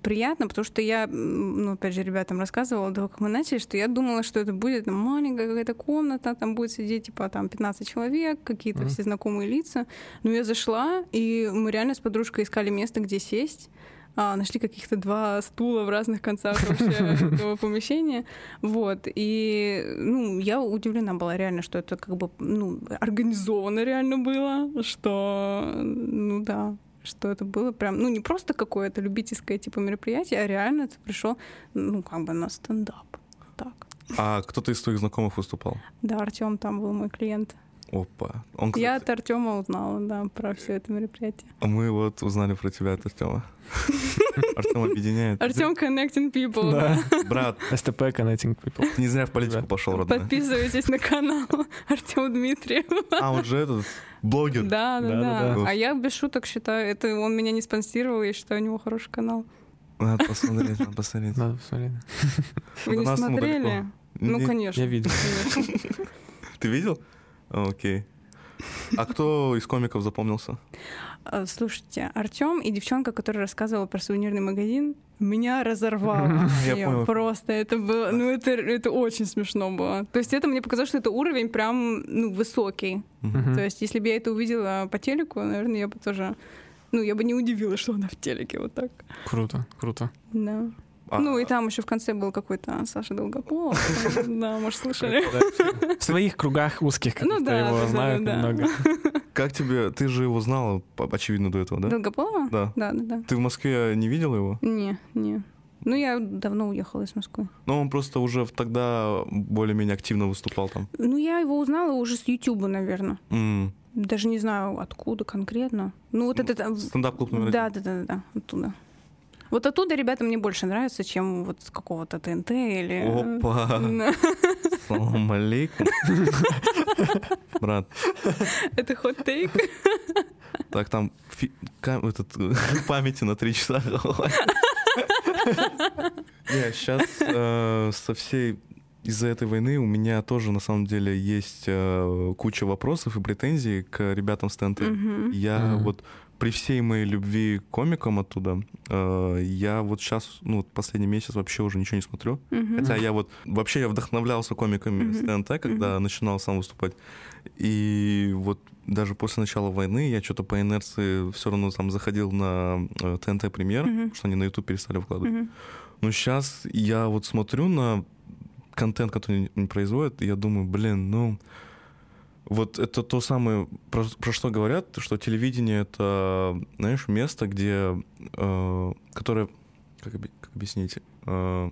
Приятно, потому что я, ну, опять же, ребятам рассказывала до того, как мы начали, что я думала, что это будет там, маленькая какая-то комната, там будет сидеть, типа, там, 15 человек, какие-то Мгм. все знакомые лица. Но я зашла, и мы реально с подружкой искали место, где сесть. А, нашли каких-то два стула в разных концах вообще этого помещения. Вот. И, ну, я удивлена была реально, что это как бы, ну, организовано реально было, что, ну да, что это было прям, ну, не просто какое-то любительское типа мероприятие, а реально ты пришел, ну, как бы на стендап. Так. А кто-то из твоих знакомых выступал? Да, Артем там был мой клиент. Опа. Он, Я от Артема узнала, да, про все это мероприятие. а мы вот узнали про тебя от Артема. Артем объединяет. Артем connecting people. Да. Брат, СТП Connecting People. не зря в политику пошел, родной. Подписывайтесь на канал Артем Дмитриев. А, он же этот блогер. Да, да, да. А я без шуток считаю, это он меня не спонсировал, я считаю, у него хороший канал. Надо посмотреть, надо посмотреть. Надо посмотреть. Вы не смотрели? Ну, Не- конечно. Я видел. конечно. Ты видел? А, Окей. А кто из комиков запомнился? А, Слушайте, Артем и девчонка, которая рассказывала про сувенирный магазин, меня разорвало. Я. Просто это было, ну это, это очень смешно было. То есть это мне показалось, что это уровень прям, ну, высокий. То есть если бы я это увидела по телеку, наверное, я бы тоже, ну, я бы не удивилась, что она в телеке вот так. Круто, круто. Да. А, Ну и там еще в конце был какой-то Саша Долгополов. Да, может, слышали. В своих кругах узких, как Ну да, его знают немного. Как тебе... Ты же его знала, очевидно, до этого, да? Долгополова? Да. Да, да, да. Ты в Москве не видела его? Не, не. Ну, я давно уехала из Москвы. Но он просто уже тогда более-менее активно выступал там. Ну, я его узнала уже с Ютуба, наверное. М. Даже не знаю, откуда конкретно. Ну, вот это... там- Стендап-клуб номер Да, да, да, да, оттуда. Вот оттуда ребята мне больше нравятся, чем вот с какого-то ТНТ или... Опа. Салам алейкум. Брат, Это хот-тейк. так там фи- ка- этот, э, памяти на три часа. Не, сейчас со всей из-за этой войны у меня тоже на самом деле есть э, куча вопросов и претензий к ребятам с ТНТ. Мгм. Я Мгм. вот при всей моей любви к комикам оттуда, э, я вот сейчас, ну, вот последний месяц вообще уже ничего не смотрю. Мгм. Хотя я вот вообще я вдохновлялся комиками с Мгм. ТНТ, когда начинал сам выступать. И вот даже после начала войны я что-то по инерции все равно там заходил на э, ТНТ премьер, Мгм. что они на YouTube перестали выкладывать. Мгм. Но сейчас я вот смотрю на контент, который они- они производят, и я думаю, блин, ну вот это то самое, про, про что говорят, что телевидение это, знаешь, место, где, э, которое, как, как объяснить, э,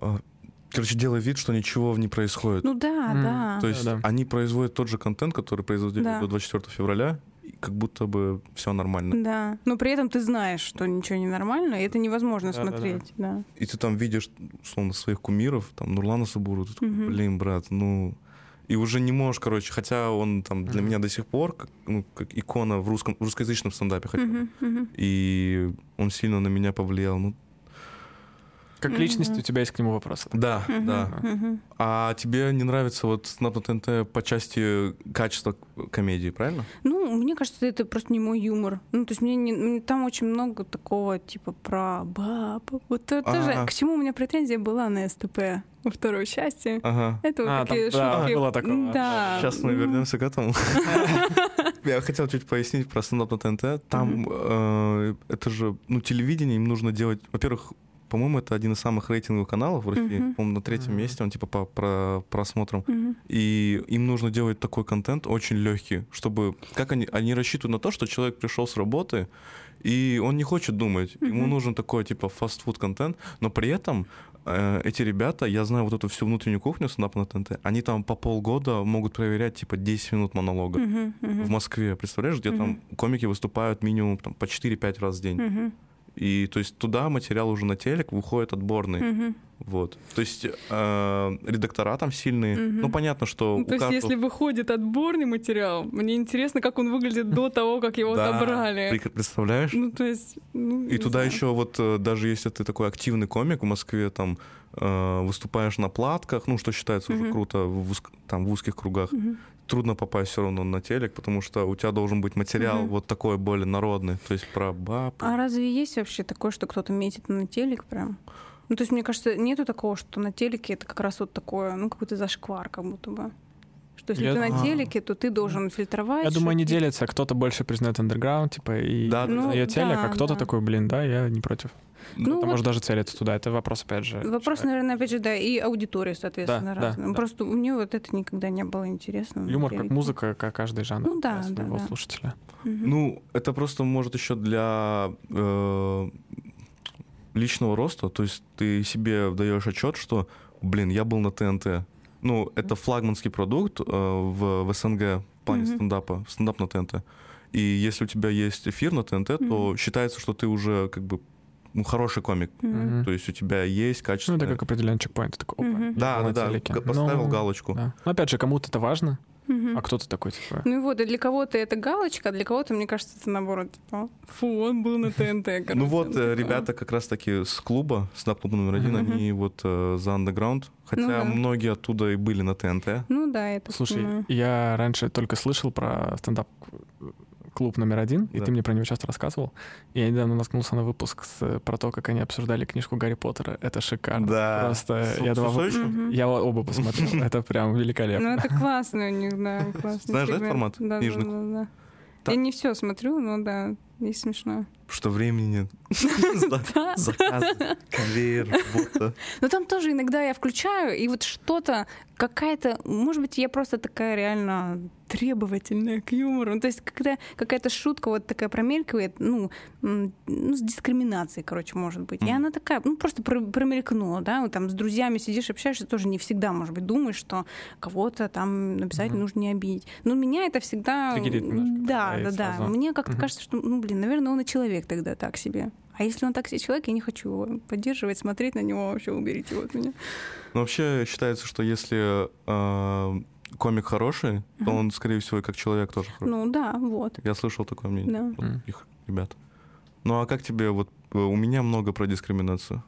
э, короче, делает вид, что ничего не происходит. Ну да, М, да. То есть да. они производят тот же контент, который производили Да. до 24 февраля, и как будто бы все нормально. Да. Но при этом ты знаешь, что ничего не нормально, и это невозможно Да-да-да. смотреть. Да. И ты там видишь, условно, своих кумиров, там, Нурлана Сабуру, ты такой, Мгм. блин, брат, ну... И уже не можешь, короче, хотя он там для Мгм. меня до сих пор как, ну, как икона в, русском, в русскоязычном стендапе хотя. Мгм, мгм. И он сильно на меня повлиял. Ну, Как Мгм. личность у тебя есть к нему вопросы? да, Мгм, да. мгм. А тебе не нравится вот на ТНТ по части качества комедии, правильно? Ну, мне кажется, это просто не мой юмор. Ну, то есть мне не- там очень много такого, типа, про баб. Вот это тоже, Ага. к чему у меня претензия была на СТП во второй части. Ага. Это вот А, такие там, да, шутки. было такое. Да. Сейчас мы вернемся к этому. Я хотел чуть пояснить про стендап на ТНТ. Там э, это же, ну, телевидение, им нужно делать, во-первых, по-моему, это один из самых рейтинговых каналов в России. Мгм. По-моему, на третьем Мгм. месте он типа по про- просмотрам. мгм. И им нужно делать такой контент очень легкий, чтобы как они они рассчитывают на то, что человек пришел с работы и он не хочет думать, ему Мгм. нужен такой типа фастфуд контент, но при этом э, эти ребята, я знаю вот эту всю внутреннюю кухню стендапа на ТНТ, они там по полгода могут проверять типа 10 минут монолога. Мгм, мгм. В Москве, представляешь, где там комики выступают минимум там, по 4-5 раз в день. Мгм, И то есть туда материал уже на телек выходит отборный. мгм. Вот. То есть э, редактора там сильные. Мгм. Ну, понятно, что Ну, То есть, каждого- если выходит отборный материал, мне интересно, как он выглядит до того, как его Да, отобрали. Представляешь? Ну, то есть, ну, И туда знаю. еще вот э, даже если ты такой активный комик в Москве, там э, выступаешь на платках, ну что считается уже Мгм. круто в, узк- там в узких кругах, Мгм. Трудно попасть все равно на телек, потому что у тебя должен быть материал Мгм. вот такой более народный, то есть про баб. А разве есть вообще такое, что кто-то метит на телек прям? Ну, то есть, мне кажется, нету такого, что на телеке это как раз вот такое, ну, какой-то зашквар, как будто бы. Что если Я- ты на А. телеке, то ты должен фильтровать. Я думаю, они делятся. Кто-то больше признает андерграунд, типа, и Да, Ну, телек, а да, кто-то да. такой, блин, да, я не против. Ну, Кто вот может даже целиться туда. Это вопрос, опять же. Вопрос, человека. наверное, опять же, да, и аудитория, соответственно, Да, да, разная. Ну, да. Просто мне вот это никогда не было интересно. Юмор как музыка, как каждый жанр Ну да, для да, своего да. слушателя. Мгм. Ну, это просто может еще для э, личного роста. То есть ты себе даешь отчет, что, блин, я был на ТНТ. Ну, это флагманский продукт э, в, в СНГ в плане Мгм. стендапа, стендап на ТНТ. И если у тебя есть эфир на ТНТ, то Мгм. считается, что ты уже как бы ну, хороший комик. Мгм. То есть у тебя есть Ну, качество. это как определенный чекпоинт. Такой, я Да, да, да. телеке. Поставил Ну, галочку. да. Ну, опять же, кому-то это важно, Мгм. а кто-то такой, типа... Ну и вот, и для кого-то это галочка, а для кого-то, мне кажется, это наоборот, типа, фу, он был на ТНТ. короче, Ну вот, типа. э, ребята как раз-таки с клуба, стендап клуба номер один, Мгм. они вот э, за андеграунд. Хотя Ну да. многие оттуда и были на ТНТ. Ну да, это Слушай, понимаю. я раньше только слышал про стендап клуб номер один, и Да. ты мне про него часто рассказывал. И я недавно наткнулся на выпуск с- про то, как они обсуждали книжку Гарри Поттера. Это шикарно. Да. Просто С- я с два... Усовичем? Мгм. Я оба посмотрел. Это прям Ну, великолепно. это классно у них, да. Знаешь, да, этот формат? Да, да, да. Я не все смотрю, но да, есть смешно. Что времени нет. Да. Заказы, конвейер, работа. Но там тоже иногда я включаю, и вот что-то, какая-то, может быть, я просто такая реально требовательная к юмору. Ну, то есть когда какая-то шутка вот такая промелькивает, ну, ну с дискриминацией, короче, может быть. И Мгм. она такая, ну, просто про- промелькнула, да, вот там с друзьями сидишь, общаешься, тоже не всегда, может быть, думаешь, что кого-то там обязательно Мгм. нужно не обидеть. Но меня это всегда... Да, да, да, и сразу. Мне как-то Мгм. кажется, что, ну, блин, наверное, он и человек тогда так себе. А если он так себе человек, я не хочу его поддерживать, смотреть на него, вообще уберите его от меня. Ну, вообще считается, что если э, комик хороший, то Мгм. он, скорее всего, и как человек тоже хороший. Ну да, вот. Я слышал такое мнение Да. от Мгм. их ребят. Ну, а как тебе, вот, э, у меня много про дискриминацию.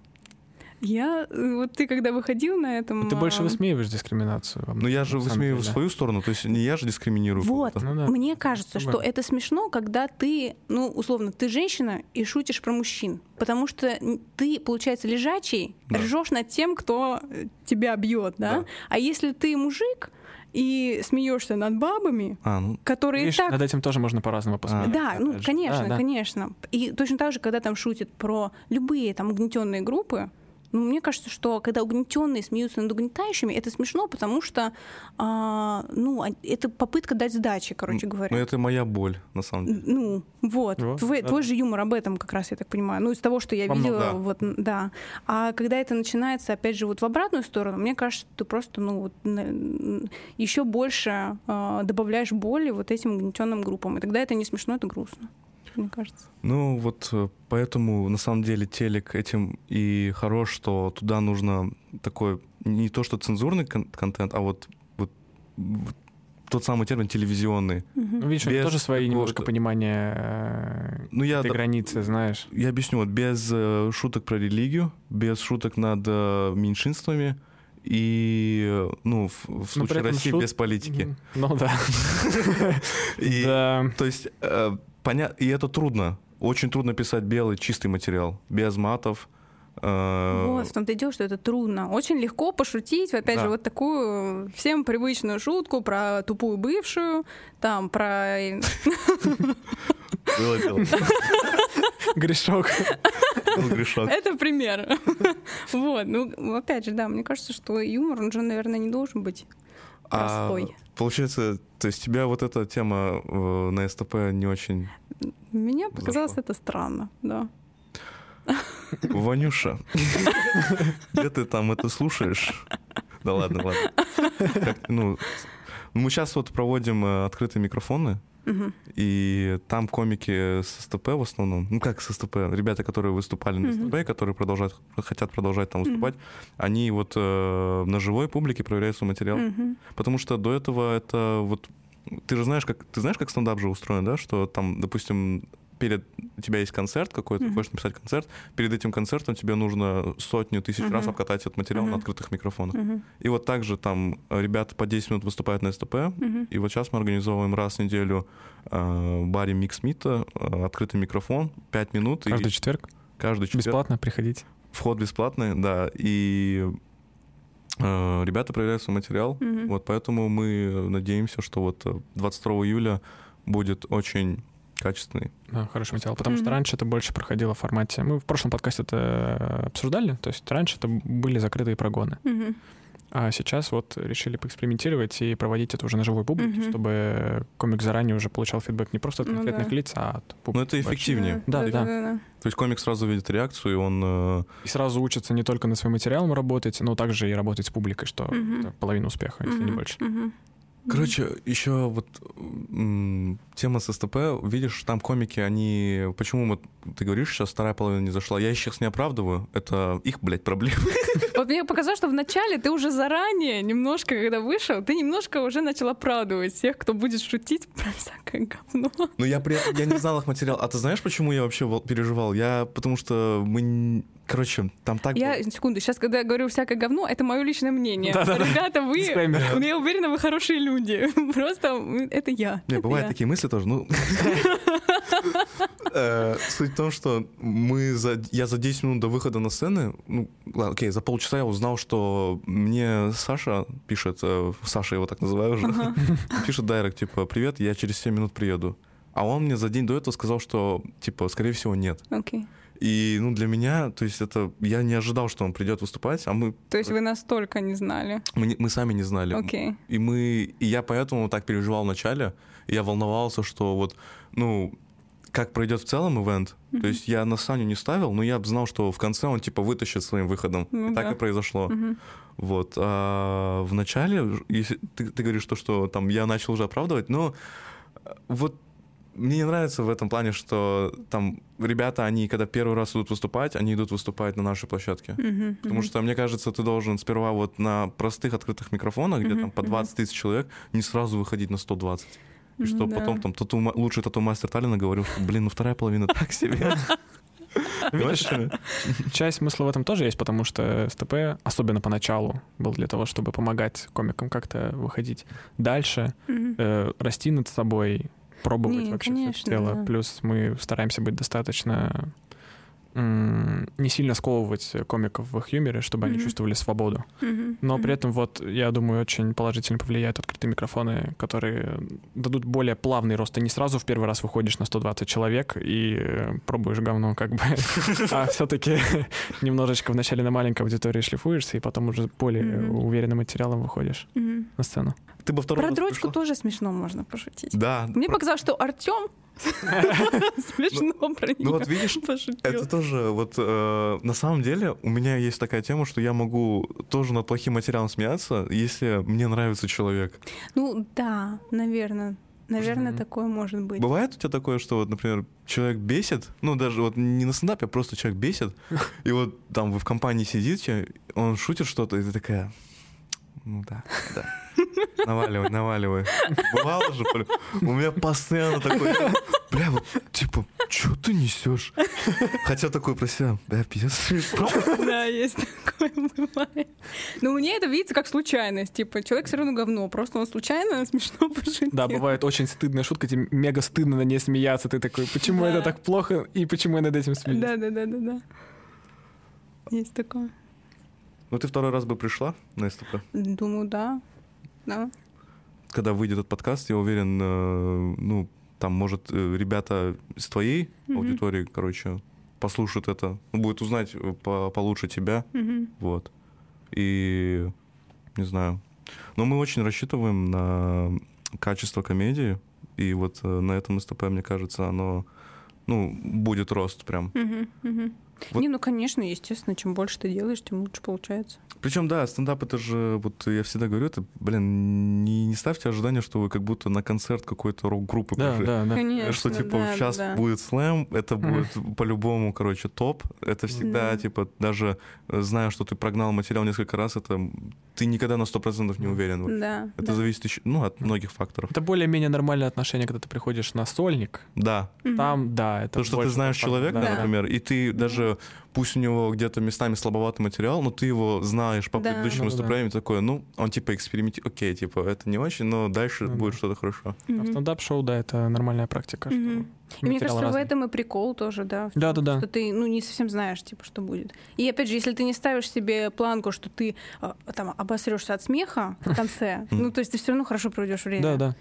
Я, э, вот ты когда выходил на этом... Ну, Ты больше а, высмеиваешь дискриминацию. Ну, я же высмеиваю в деле. свою сторону, то есть не я же дискриминирую. Вот. Ну да. Мне кажется, что это смешно, когда ты, ну, условно, ты женщина и шутишь про мужчин. Потому что ты, получается, лежачий, Да. ржешь над тем, кто тебя бьет, да? Да. А если ты мужик и смеешься над бабами, А, ну, которые Видишь, так над этим тоже можно по-разному посмотреть. Да, ну, конечно, Да, да. конечно. И точно так же, когда там шутят про любые там угнетенные группы, ну, мне кажется, что когда угнетенные смеются над угнетающими, это смешно, потому что, а, ну, а- это попытка дать сдачи, короче ну, говоря. это моя боль, на самом деле. Ну, вот. Вот, твой, твой же юмор об этом как раз, я так понимаю. Ну, из того, что я Во многом, видела, да. вот, да. А когда это начинается, опять же, вот в обратную сторону, мне кажется, ты просто, ну, вот, еще больше а, добавляешь боли вот этим угнетенным группам. И тогда это не смешно, это грустно, мне кажется. Ну, вот э, поэтому, на самом деле, телек этим и хорош, что туда нужно такой, не то что цензурный кон- контент, а вот, вот, вот тот самый термин телевизионный. Мгм. Ну, видишь, Без тоже свои немножко понимания э, Ну, я, этой да- границы, знаешь. я объясню, вот без э, шуток про религию, без шуток над э, меньшинствами и, э, ну, в, в случае при этом России шут- без политики. Ну да. И, Да. То есть, э, поня- и это трудно. Очень трудно писать белый чистый материал, без матов. э, Вот, в том-то и дело, что это трудно. Очень легко пошутить, опять Да. же, вот такую всем привычную шутку про тупую бывшую, там, про... Было дело. Грешок. Грешок. Это пример. Вот, ну, опять же, да, мне кажется, что юмор, он же, наверное, не должен быть А, простой. получается, то есть тебя вот эта тема э, на СТП не очень... Мне показалось Зашло. это странно, да. Ванюша, где ты там это слушаешь? Да ладно, ладно. Как, ну, мы сейчас вот проводим э, открытые микрофоны, И там комики с СТП в основном, ну как с СТП, ребята, которые выступали на. СТП, которые продолжают, хотят продолжать там выступать, они вот э, на живой публике проверяют свой материал. Потому что до этого это вот... Ты же знаешь, как, ты знаешь, как стендап же устроен, да? Что там, допустим, перед у тебя есть концерт какой-то, Мгм. хочешь написать концерт, перед этим концертом тебе нужно сотню тысяч Мгм. раз обкатать этот материал на Мгм. открытых микрофонах. Мгм. И вот также там э, ребята по 10 минут выступают на СТП, Мгм. и вот сейчас мы организовываем раз в неделю э, баре Микс Мита э, открытый микрофон, 5 минут. и Каждый четверг. каждый четверг. Бесплатно приходите. Вход бесплатный, да. И э, ребята проверяют свой материал. Мгм. Вот поэтому мы надеемся, что вот э, 22 июля будет очень качественный. Да, хороший материал. Потому что Мгм. раньше это больше проходило в формате... Мы в прошлом подкасте это обсуждали. То есть раньше это были закрытые прогоны. Мгм. А сейчас вот решили поэкспериментировать и проводить это уже на живой публике, Мгм. чтобы комик заранее уже получал фидбэк не просто от Ну конкретных да. лиц, а от публики. это вообще. эффективнее. Да, да. То есть комик сразу видит реакцию, и он... э, И сразу учатся не только над своим материалом работать, но также и работать с публикой, что это половина успеха, если не больше. Мгм. Короче, еще вот тема с СТП, видишь, там комики, они... Почему вот ты говоришь, сейчас вторая половина не зашла? Я их сейчас не оправдываю, это их, блядь, проблемы. Вот мне показалось, что вначале ты уже заранее, немножко, когда вышел, ты немножко уже начал оправдывать всех, кто будет шутить про всякое говно. Но я при я не знал их материал. А ты знаешь, почему я вообще переживал? Я, потому что мы... Короче, там так... Я, было. секунду, сейчас, когда я говорю всякое говно, это мое личное мнение. Да-да-да. Ребята, вы, Дисклеймер. я уверена, вы хорошие люди. Просто это я. Не, Это бывают я. такие мысли тоже. Ну, Э, суть в том, что мы за, я за 10 минут до выхода на сцены, ну, ладно, окей, за полчаса я узнал, что мне Саша пишет, э, Саша его так называю уже, пишет дайрект, типа, привет, я через 7 минут приеду. А он мне за день до этого сказал, что, типа, скорее всего, нет. Окей. И, ну, для меня, то есть это... Я не ожидал, что он придет выступать, а мы... То есть вы настолько не знали? Мы, мы сами не знали. Окей. И мы... И я поэтому так переживал вначале. И я волновался, что вот, ну, как пройдет в целом ивент. Мгм. То есть я на Саню не ставил, но я знал, что в конце он, типа, вытащит своим выходом. Ну и так и произошло. Мгм. Вот. А в начале, если ты, ты говоришь то, что там я начал уже оправдывать, но э, вот мне не нравится в этом плане, что там ребята, они когда первый раз идут выступать, они идут выступать на нашей площадке. Мгм. Потому Мгм. что, мне кажется, ты должен сперва вот на простых открытых микрофонах, где Мгм, там по мгм. 20 тысяч человек, не сразу выходить на 120. И что Да. потом там тату, лучший тату-мастер Таллина говорил, что, блин, ну вторая половина так себе. Видишь, часть смысла в этом тоже есть, потому что СТП, особенно поначалу, был для того, чтобы помогать комикам как-то выходить дальше, э, расти над собой, пробовать Не, вообще конечно, дело. да. Плюс мы стараемся быть достаточно не сильно сковывать комиков в их юморе, чтобы они Мгм. чувствовали свободу. Мгм. Но при этом вот, я думаю, очень положительно повлияют открытые микрофоны, которые дадут более плавный рост. Ты не сразу в первый раз выходишь на 120 человек и э, пробуешь говно как бы, а все-таки немножечко вначале на маленькой аудитории шлифуешься, и потом уже более уверенным материалом выходишь на сцену. Ты бы Про дрочку тоже смешно можно пошутить. Да. Мне показалось, что Артем смешно про Ну вот видишь. Это тоже, вот э, на самом деле у меня есть такая тема, что я могу тоже над плохим материалом смеяться, если мне нравится человек. Ну да, наверное. Наверное, Мгм. такое может быть. Бывает у тебя такое, что вот, например, человек бесит, ну даже вот не на стендапе, а просто человек бесит, и вот там вы в компании сидите, он шутит что-то, и ты такая, ну да, да. Наваливай, наваливай. Бывало же, бля, у меня постоянно такой, бля, вот, типа, что ты несешь? Хотя такой про себя, бля, пиздец. Да, есть такое бывает. Но мне это видится как случайность. Типа, человек все равно говно. Просто он случайно смешно пошутил. Да, бывает очень стыдная шутка, тебе мега стыдно на ней смеяться. Ты такой, почему Да. это так плохо и почему я над этим смеюсь? Да, да, да, да, да. Есть такое. Ну ты второй раз бы пришла на СТП? Думаю, да. Да. Когда выйдет этот подкаст, я уверен, э, ну, там, может, э, ребята с твоей Мгм. аудитории, короче, послушают это, ну, будет узнать э, по- получше тебя, Мгм. вот. И, не знаю. Но мы очень рассчитываем на качество комедии, и вот на этом СТП, мне кажется, оно, ну, будет рост прям. Мгм. Мгм. Вот. Не, ну, конечно, естественно, чем больше ты делаешь, тем лучше получается. Причем, да, стендап это же, вот я всегда говорю, это, блин, не, не ставьте ожидания, что вы как будто на концерт какой-то рок-группы Да, пришли. да, да. Конечно, Что типа да, сейчас да. будет слэм, это будет по-любому, короче, топ. Это всегда, Да. типа, даже э, зная, что ты прогнал материал несколько раз, это ты никогда на 100% не уверен. вот. Да. Это да. зависит еще, ну, от многих факторов. Это более-менее нормальное отношение, когда ты приходишь на сольник. Да. Там, да, это То, что ты знаешь человека, да, да. например, и ты даже, пусть у него где-то местами слабоватый материал, но ты его знаешь по Да. предыдущим Ну, да. выступлениям, такой, ну, он типа экспериментирует, окей, типа, это не очень, но дальше Ну, будет да. что-то хорошо. А Мгм. в стендап-шоу, да, это нормальная практика. что Мгм. И мне кажется, в разный. этом и прикол тоже, да. в том, Да-да-да. Что ты, ну, не совсем знаешь, типа, что будет. И опять же, если ты не ставишь себе планку, что ты э, там обосрешься от смеха в конце, ну, то есть ты все равно хорошо проведешь время. Да, да.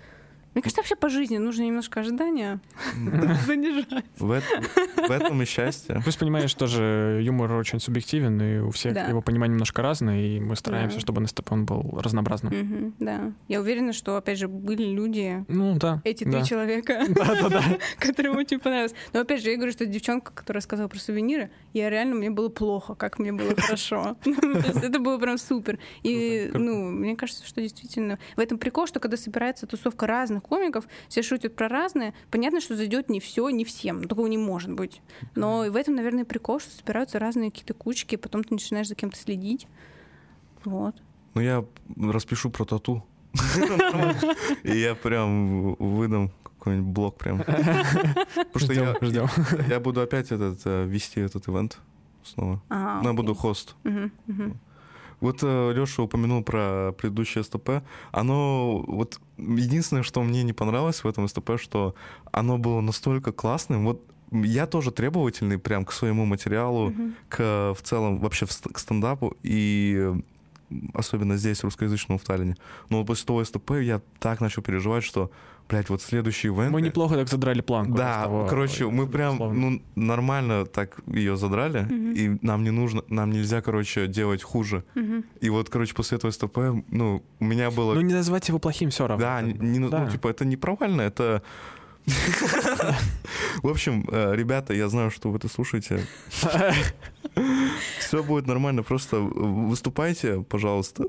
Мне кажется, вообще по жизни нужно немножко ожидания занижать. В этом, и счастье. Плюс понимаешь, тоже юмор очень субъективен, и у всех его понимание немножко разное, и мы стараемся, чтобы он был разнообразным. Да. Я уверена, что, опять же, были люди, Ну, да. эти три человека, которым очень понравилось. Но опять же, я говорю, что девчонка, которая сказала про сувениры, я реально, мне было плохо, как мне было хорошо. Есть Это было прям супер. И, круто. ну, мне кажется, что действительно в этом прикол, что когда собирается тусовка разных комиков, все шутят про разное, понятно, что зайдет не все, не всем. Ну, Такого не может быть. Но в этом, наверное, прикол, что собираются разные какие-то кучки, и потом ты начинаешь за кем-то следить. Вот. Ну, я распишу про тату. И я прям выдам какой-нибудь блог прям. Потому что я, Ждем, я буду опять этот, э, вести этот ивент снова. А, Ну, я буду хост. Вот Леша упомянул про предыдущее СТП. Оно вот единственное, что мне не понравилось в этом СТП, что оно было настолько классным. Вот я тоже требовательный прям к своему материалу, Мгм. к в целом вообще к стендапу и особенно здесь, русскоязычному в Таллине. Но вот после того СТП я так начал переживать, что, блядь, вот следующий ивент... Мы неплохо так задрали планку. Да, того, короче, мы прям, условно. ну, нормально так ее задрали, Мгм. и нам не нужно, нам нельзя, короче, делать хуже. Мгм. И вот, короче, после этого СТП, ну, у меня было... Ну, не называть его плохим все равно. Да, не, не- ну, Да. типа, это не провально, это... В общем, э, ребята, я знаю, что вы это слушаете. Все будет нормально, просто выступайте, пожалуйста.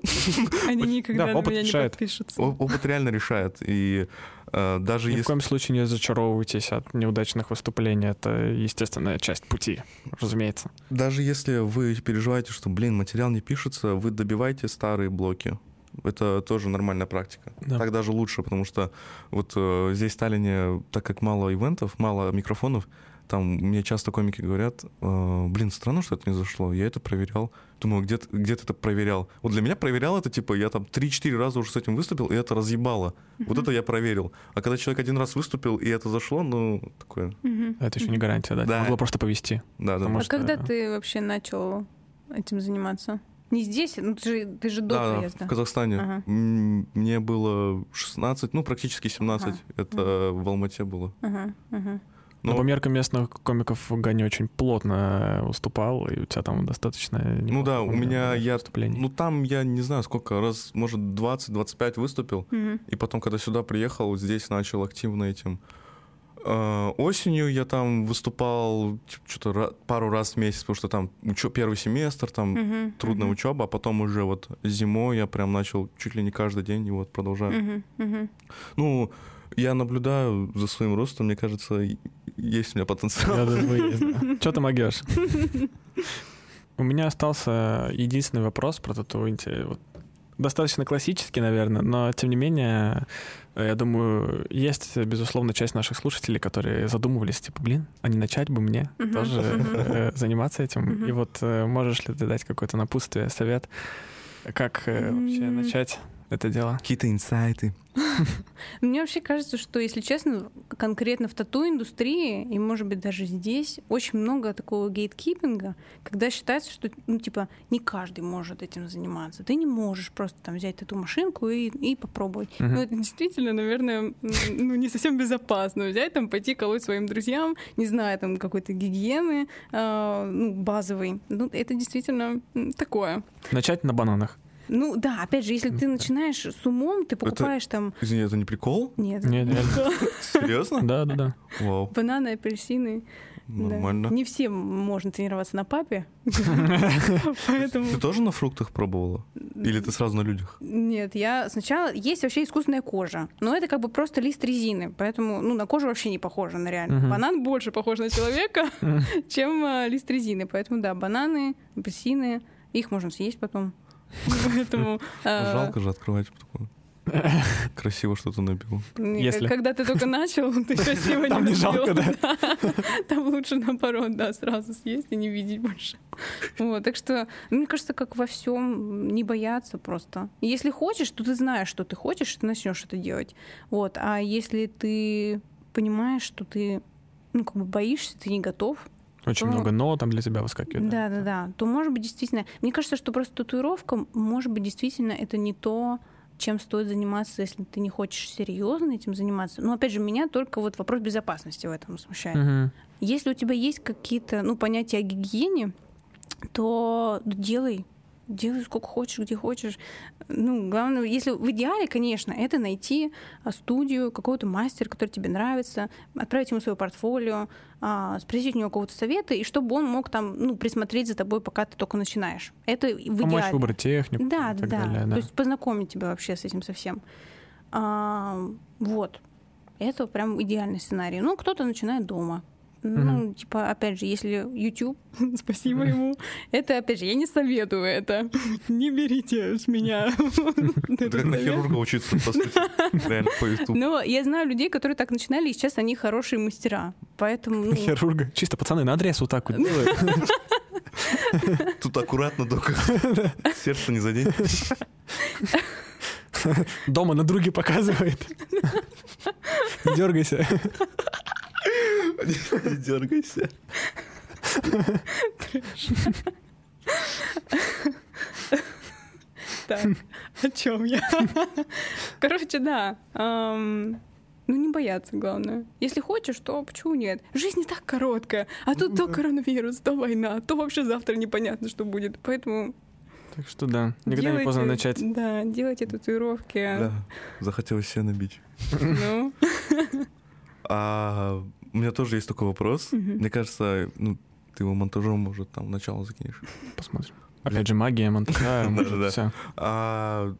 Они никогда да, на меня не подпишутся. Опыт реально решает. И э, даже Ни в коем случае не зачаровывайтесь от неудачных выступлений. Это естественная часть пути, разумеется. Даже если вы переживаете, что, блин, материал не пишется, вы добивайте старые блоки. Это тоже нормальная практика. Да. Так даже лучше, потому что вот э, здесь в Таллине, так как мало ивентов, мало микрофонов, там мне часто комики говорят, э, блин, странно, что это не зашло. Я это проверял. Думаю, где, ты- где ты это проверял? Вот для меня проверял это, типа, я там 3-4 раза уже с этим выступил, и это разъебало. Вот это я проверил. А когда человек один раз выступил, и это зашло, ну, такое, Мгм. Это еще не гарантия, да. Да. Могло просто повести. да, да. А что- когда ты вообще начал этим заниматься? Не здесь, ну ты же, ты же до Да, да, приезда. в Казахстане. Ага. Мне было 16, ну, практически 17. Ага. Это в Алмате было. Ага, ага. Но Но- по меркам местных комиков Гани очень плотно выступал, и у тебя там достаточно... Ну да, у меня я... выступлений. Ну, там я не знаю, сколько раз, может, 20-25 выступил. Мгм. И потом, когда сюда приехал, здесь начал активно этим. Э, Осенью я там выступал что-то пару раз в месяц, потому что там учё- первый семестр, там Мгм. трудная Мгм. учеба, а потом уже вот зимой я прям начал чуть ли не каждый день, и вот продолжаю. Мгм. Мгм. Ну, я наблюдаю за своим ростом, мне кажется, есть у меня потенциал. Я думаю. Чё ты могешь? У меня остался единственный вопрос про татуинти. Вот Достаточно классический, наверное, но тем не менее, я думаю, есть, безусловно, часть наших слушателей, которые задумывались, типа, блин, а не начать бы мне Мгм, тоже э, заниматься этим? Мгм. И вот э, можешь ли ты дать какое-то напутствие, совет, как э, вообще начать это дело? Какие-то инсайты. Мне вообще кажется, что, если честно, конкретно в тату-индустрии, и, может быть, даже здесь, очень много такого гейткипинга, когда считается, что, ну, типа, не каждый может этим заниматься. Ты не можешь просто там взять тату-машинку и, и попробовать. Мгм. Ну, это действительно, наверное, ну, не совсем безопасно взять, там, пойти колоть своим друзьям, не знаю, там, какой-то гигиены, а, ну, базовой. Ну, это действительно такое. Начать на бананах. Ну, да, опять же, если ты начинаешь с умом, ты покупаешь там... Извини, это не прикол? Нет. Нет, реально. Серьезно? Да, да, да. Вау, Бананы, апельсины. да. нормально. Не всем можно тренироваться на папе. Поэтому... Ты тоже на фруктах пробовала? Или ты сразу на людях? Нет, я сначала... Есть вообще искусственная кожа, но это как бы просто лист резины, поэтому ну, на кожу вообще не похоже на реально. Банан больше похож на человека, чем а, лист резины, поэтому да, бананы, апельсины, их можно съесть потом. Поэтому... а, Жалко же открывать такое. Красиво что-то набил. не, Если. Когда ты только начал, ты красиво Там не жалко, да? Там лучше, наоборот, да, сразу съесть и не видеть больше. Вот, так что, мне кажется, как во всем, не бояться просто. Если хочешь, то ты знаешь, что ты хочешь, ты начнешь это делать. Вот, а если ты понимаешь, что ты, ну, как бы боишься, ты не готов, Очень То- много «но» там для тебя выскакивает. да, да, да. То может быть действительно. Мне кажется, что просто татуировка, может быть, действительно это не то, чем стоит заниматься, если ты не хочешь серьезно этим заниматься. Но опять же, меня только вот вопрос безопасности в этом смущает. Мгм. Если у тебя есть какие-то ну, понятия о гигиене, то делай. Делай сколько хочешь, где хочешь. Ну, главное, если в идеале, конечно, это найти а, студию, какого-то мастера, который тебе нравится, отправить ему свое портфолио, а, спросить у него какого-то совета, и чтобы он мог там, ну, присмотреть за тобой, пока ты только начинаешь. Это в Помочь идеале. выбрать технику Да, и да, так да. далее. То да. есть познакомить тебя вообще с этим совсем. А, вот. Это прям идеальный сценарий. Ну, кто-то начинает дома. Ну, типа, опять же, если YouTube, спасибо ему, это, опять же, я не советую это. Не берите с меня Это на хирурга учиться, по сути. Реально, по YouTube. Но я знаю людей, которые так начинали, и сейчас они хорошие мастера. Поэтому, ну, Хирурга. Чисто, пацаны, на адрес вот так вот делают. Тут аккуратно только сердце не задень. Дома на друге показывает. Не дергайся. Не дергайся. Так, о чем я? Короче, да. Ну, не бояться, главное. Если хочешь, то почему нет? Жизнь не так короткая. А тут то коронавирус, то война, то вообще завтра непонятно, что будет. Поэтому Так что да, никогда не поздно начать. Да, делайте татуировки. Да, захотелось себя набить. Ну, А у меня тоже есть такой вопрос. Мгм. Мне кажется, ну, ты его монтажом, может, там начало закинешь. Посмотрим. Опять же, магия, монтажа, может, все. А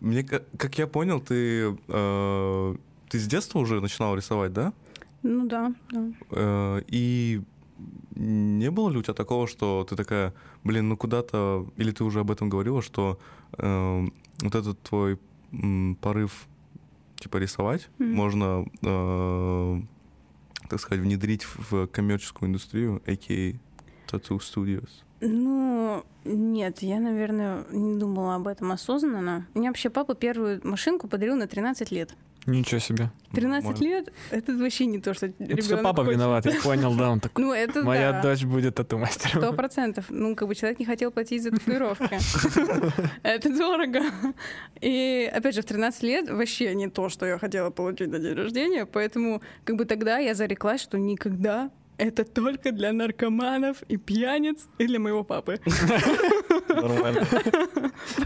мне, ка- как я понял, ты, э, ты с детства уже начинал рисовать, да? ну да, да. Э, и не было ли у тебя такого, что ты такая, блин, ну куда-то, или ты уже об этом говорила, что э, вот этот твой м, порыв, типа рисовать, Мгм. можно, э, так сказать, внедрить в коммерческую индустрию, а.к.а. Tattoo Studios. Ну, нет, я, наверное, не думала об этом осознанно. Мне вообще папа первую машинку подарил на 13 лет. Ничего себе. 13 Нормально. лет — это вообще не то, что Это все папа хочет. виноват, я понял, да, он такой. Ну, это Моя да. дочь будет тату Сто процентов. Ну, как бы человек не хотел платить за татуировки. Это дорого. И, опять же, в 13 лет вообще не то, что я хотела получить на день рождения, поэтому как бы тогда я зареклась, что никогда это только для наркоманов и пьяниц и для моего папы. Нормально.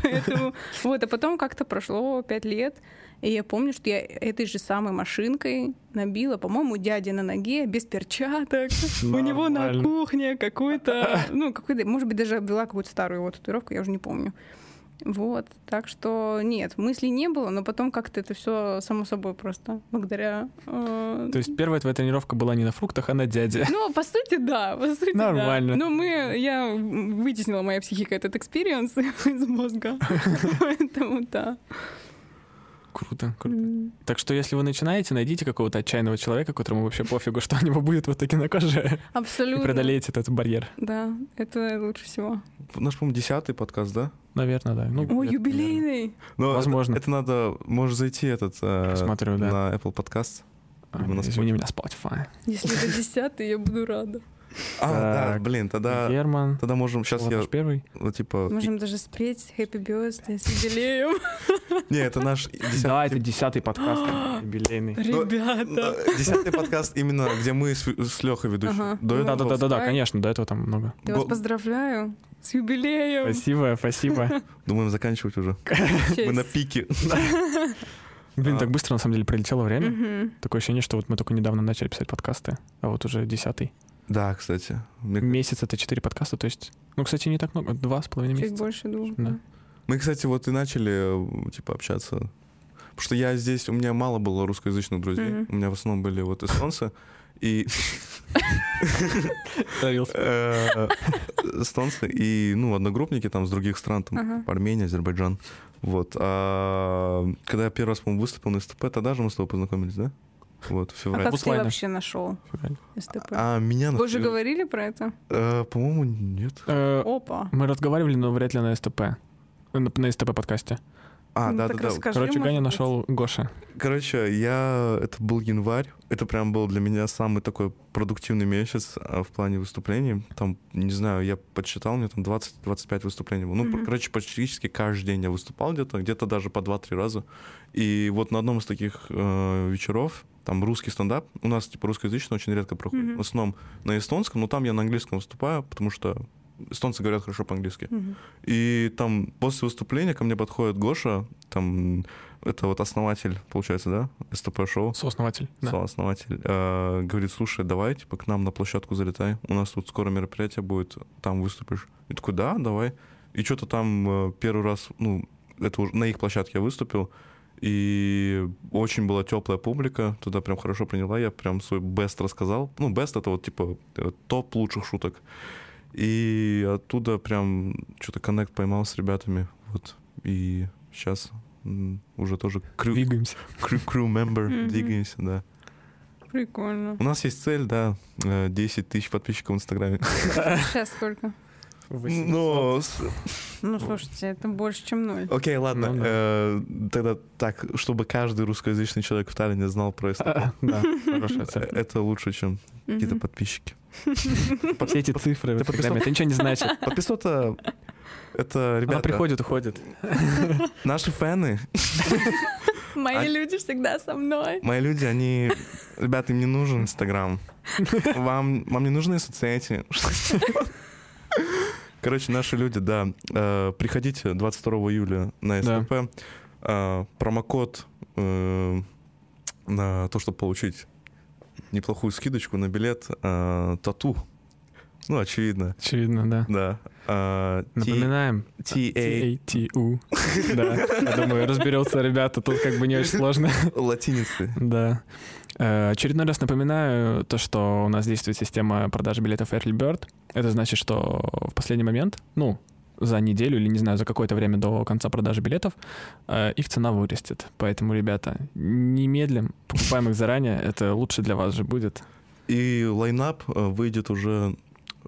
Поэтому вот, а потом как-то прошло пять лет, и я помню, что я этой же самой машинкой набила, по-моему, дяде на ноге без перчаток. У него на кухне какой-то, ну, какой-то, может быть, даже обвела какую-то старую его татуировку, я уже не помню. Вот, так что нет, мыслей не было, но потом как-то это все само собой просто благодаря. э, То есть первая твоя тренировка была не на фруктах, а на дяде. ну, по сути, да, по сути, да. Нормально. Но мы, я вытеснила моя психика этот experience из мозга, поэтому да. Круто, круто. М. Так что если вы начинаете, найдите какого-то отчаянного человека, которому вообще пофигу, что у него будет в итоге на коже, и Абсолютно. преодолеете этот барьер. Да, это лучше всего. Наш, по-моему, десятый подкаст, да? Наверное, да. Ну, О, это, юбилейный! Но это- Возможно. Это, надо, можешь зайти этот э, Посмотрю, да. на Apple на А, извини меня, Spotify. Если это десятый, я буду рада. А, да, блин, тогда, Герман. тогда можем, сейчас я, первый. ну, типа, Можем даже спеть Happy Birthday с юбилеем. не, это наш Да, это десятый подкаст, юбилейный. Ребята. э, десятый подкаст именно, где мы с, Лехой Ну, этого Да, да, да, да, конечно, до этого там много. Я вас поздравляю с юбилеем. Спасибо, спасибо. Думаем заканчивать уже. Мы на пике. Блин, А. так быстро на самом деле пролетело время. Мгм. Такое ощущение, что вот мы только недавно начали писать подкасты, а вот уже десятый. Да, кстати. Мне- Месяц это четыре подкаста, то есть, ну, кстати, не так много, два с половиной Чуть месяца. больше двух. Да. да. Мы, кстати, вот и начали, э, типа, общаться. Потому что я здесь, у меня мало было русскоязычных друзей. Мгм. У меня в основном были вот эстонцы. И э, эстонцы и, ну, одногруппники там с других стран, там. Армения, Азербайджан. Вот. А когда я первый раз, по-моему, выступил на СТП, тогда же мы с тобой познакомились, да? Вот, в А феврале. как ты Буслайна. вообще нашел СТП? А меня... Вы уже нашли- говорили про это? Э, По-моему, нет. Э, Опа. Мы разговаривали, но вряд ли на СТП. На, на СТП подкасте. А, Ну, так да-да-да. расскажи, Короче, Ганя быть. нашел Гоша. Короче, я... Это был январь. Это прям был для меня самый такой продуктивный месяц а, в плане выступлений. Там, не знаю, я подсчитал, мне там 20-25 выступлений было. Ну, Мгм. короче, практически каждый день я выступал где-то, где-то даже по 2-3 раза. И вот на одном из таких э, вечеров, там русский стендап, у нас, типа, русскоязычный очень редко проходит. Мгм. В основном на эстонском, но там я на английском выступаю, потому что эстонцы говорят хорошо по-английски. Мгм. И там после выступления ко мне подходит Гоша, там это вот основатель, получается, да, СТП-шоу, Сооснователь. Да. сооснователь, э, говорит, слушай, давай, типа, к нам на площадку залетай, у нас тут скоро мероприятие будет, там выступишь. И такой, да, давай. И что-то там э, первый раз, ну, это уже на их площадке я выступил, и очень была теплая публика, туда прям хорошо приняла, я прям свой бест рассказал. Ну, бест это вот типа э, топ лучших шуток. И оттуда прям что-то коннект поймал с ребятами, вот. И сейчас уже тоже крю, Двигаемся. крю, crew member, двигаемся, да. Прикольно. У нас есть цель, да, э, 10 тысяч подписчиков в Инстаграме. Сейчас сколько? С- Ну, слушайте, это больше, чем ноль. окей, ладно, Ну да. э, тогда так, чтобы каждый русскоязычный человек в Таллине знал про СТП. Да, цель. Это лучше, чем какие-то подписчики. Все эти цифры в Ты Инстаграме, это ничего не значит. Подписота Это, ребята, Она приходит, уходит. наши фэны, Мои А- люди всегда со мной. мои люди, они... Ребята, им не нужен Инстаграм. Вам, вам не нужны соцсети. Короче, наши люди, да. э, Приходите 22 июля на Да. СТП. Э, Промокод э, на то, чтобы получить неплохую скидочку на билет э, тату. Ну, очевидно, Очевидно, да. да. Э, T- Напоминаем. TA T-A-T-U. Да, я думаю, разберется, ребята, тут как бы не очень сложно. латиницы. Да. Э, Очередной раз напоминаю то, что у нас действует система продажи билетов Early Bird. Это значит, что в последний момент, ну, за неделю или, не знаю, за какое-то время до конца продажи билетов, э, их цена вырастет. Поэтому, ребята, не медлим, покупаем их заранее, это лучше для вас же будет. И лайнап э, выйдет уже,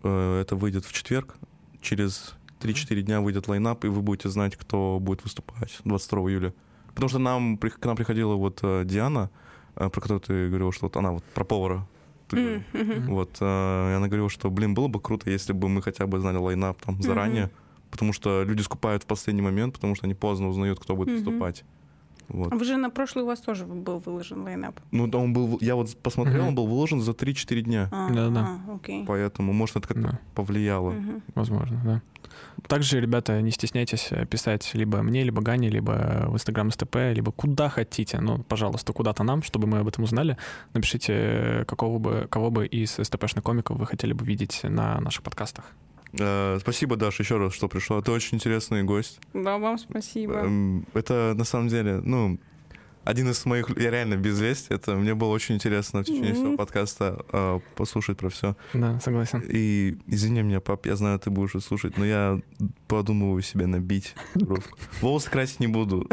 э, это выйдет в четверг. Через 3-4 дня выйдет лайнап, и вы будете знать, кто будет выступать 22 июля. Потому что нам, к нам приходила вот Диана, про которую ты говорил, что вот она вот про повара. М, мгм. Вот, э, она говорила, что, блин, было бы круто, если бы мы хотя бы знали лайнап там заранее, потому что люди скупают в последний момент, потому что они поздно узнают, кто будет Мгм. выступать. Вот. Вы же на прошлый у вас тоже был выложен лайнап. Ну, да, он был, я вот посмотрел, Мгм. он был выложен за 3-4 дня, А, Да-да. а, Окей. поэтому, может, это как-то Да, повлияло. Мгм. возможно, да. Также, ребята, не стесняйтесь э, писать либо мне, либо Гане, либо в Инстаграм СТП, либо куда хотите. Ну, пожалуйста, куда-то нам, чтобы мы об этом узнали. Напишите, э, какого бы, кого бы из СТПшных комиков вы хотели бы видеть на наших подкастах. Э, Спасибо, Даша, еще раз, что пришла. Ты очень интересный гость. Да, вам спасибо. Эм, Это на самом деле, ну, один из моих, я реально без вести, это мне было очень интересно в течение всего подкаста э, послушать про все. Да, согласен. И извини меня, пап, я знаю, ты будешь слушать, но я подумываю себе набить бровку. Волосы красить не буду.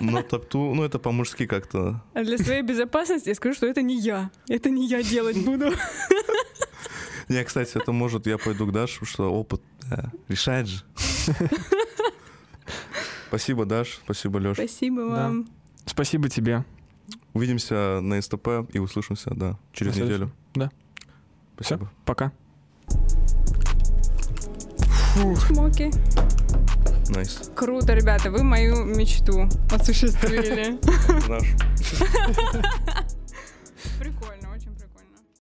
Но тапту, ну это по-мужски как-то. А для своей безопасности я скажу, что это не я. Это не я делать буду. Не, кстати, это может, я пойду к Даше, что опыт да, решает же. Спасибо, Даш, спасибо, Леш. Спасибо Да. вам. Спасибо тебе. Увидимся на СТП и услышимся, да, через На неделю. Да. Спасибо. Пока. Чмоки. Nice. Круто, ребята, вы мою мечту осуществили. Наш.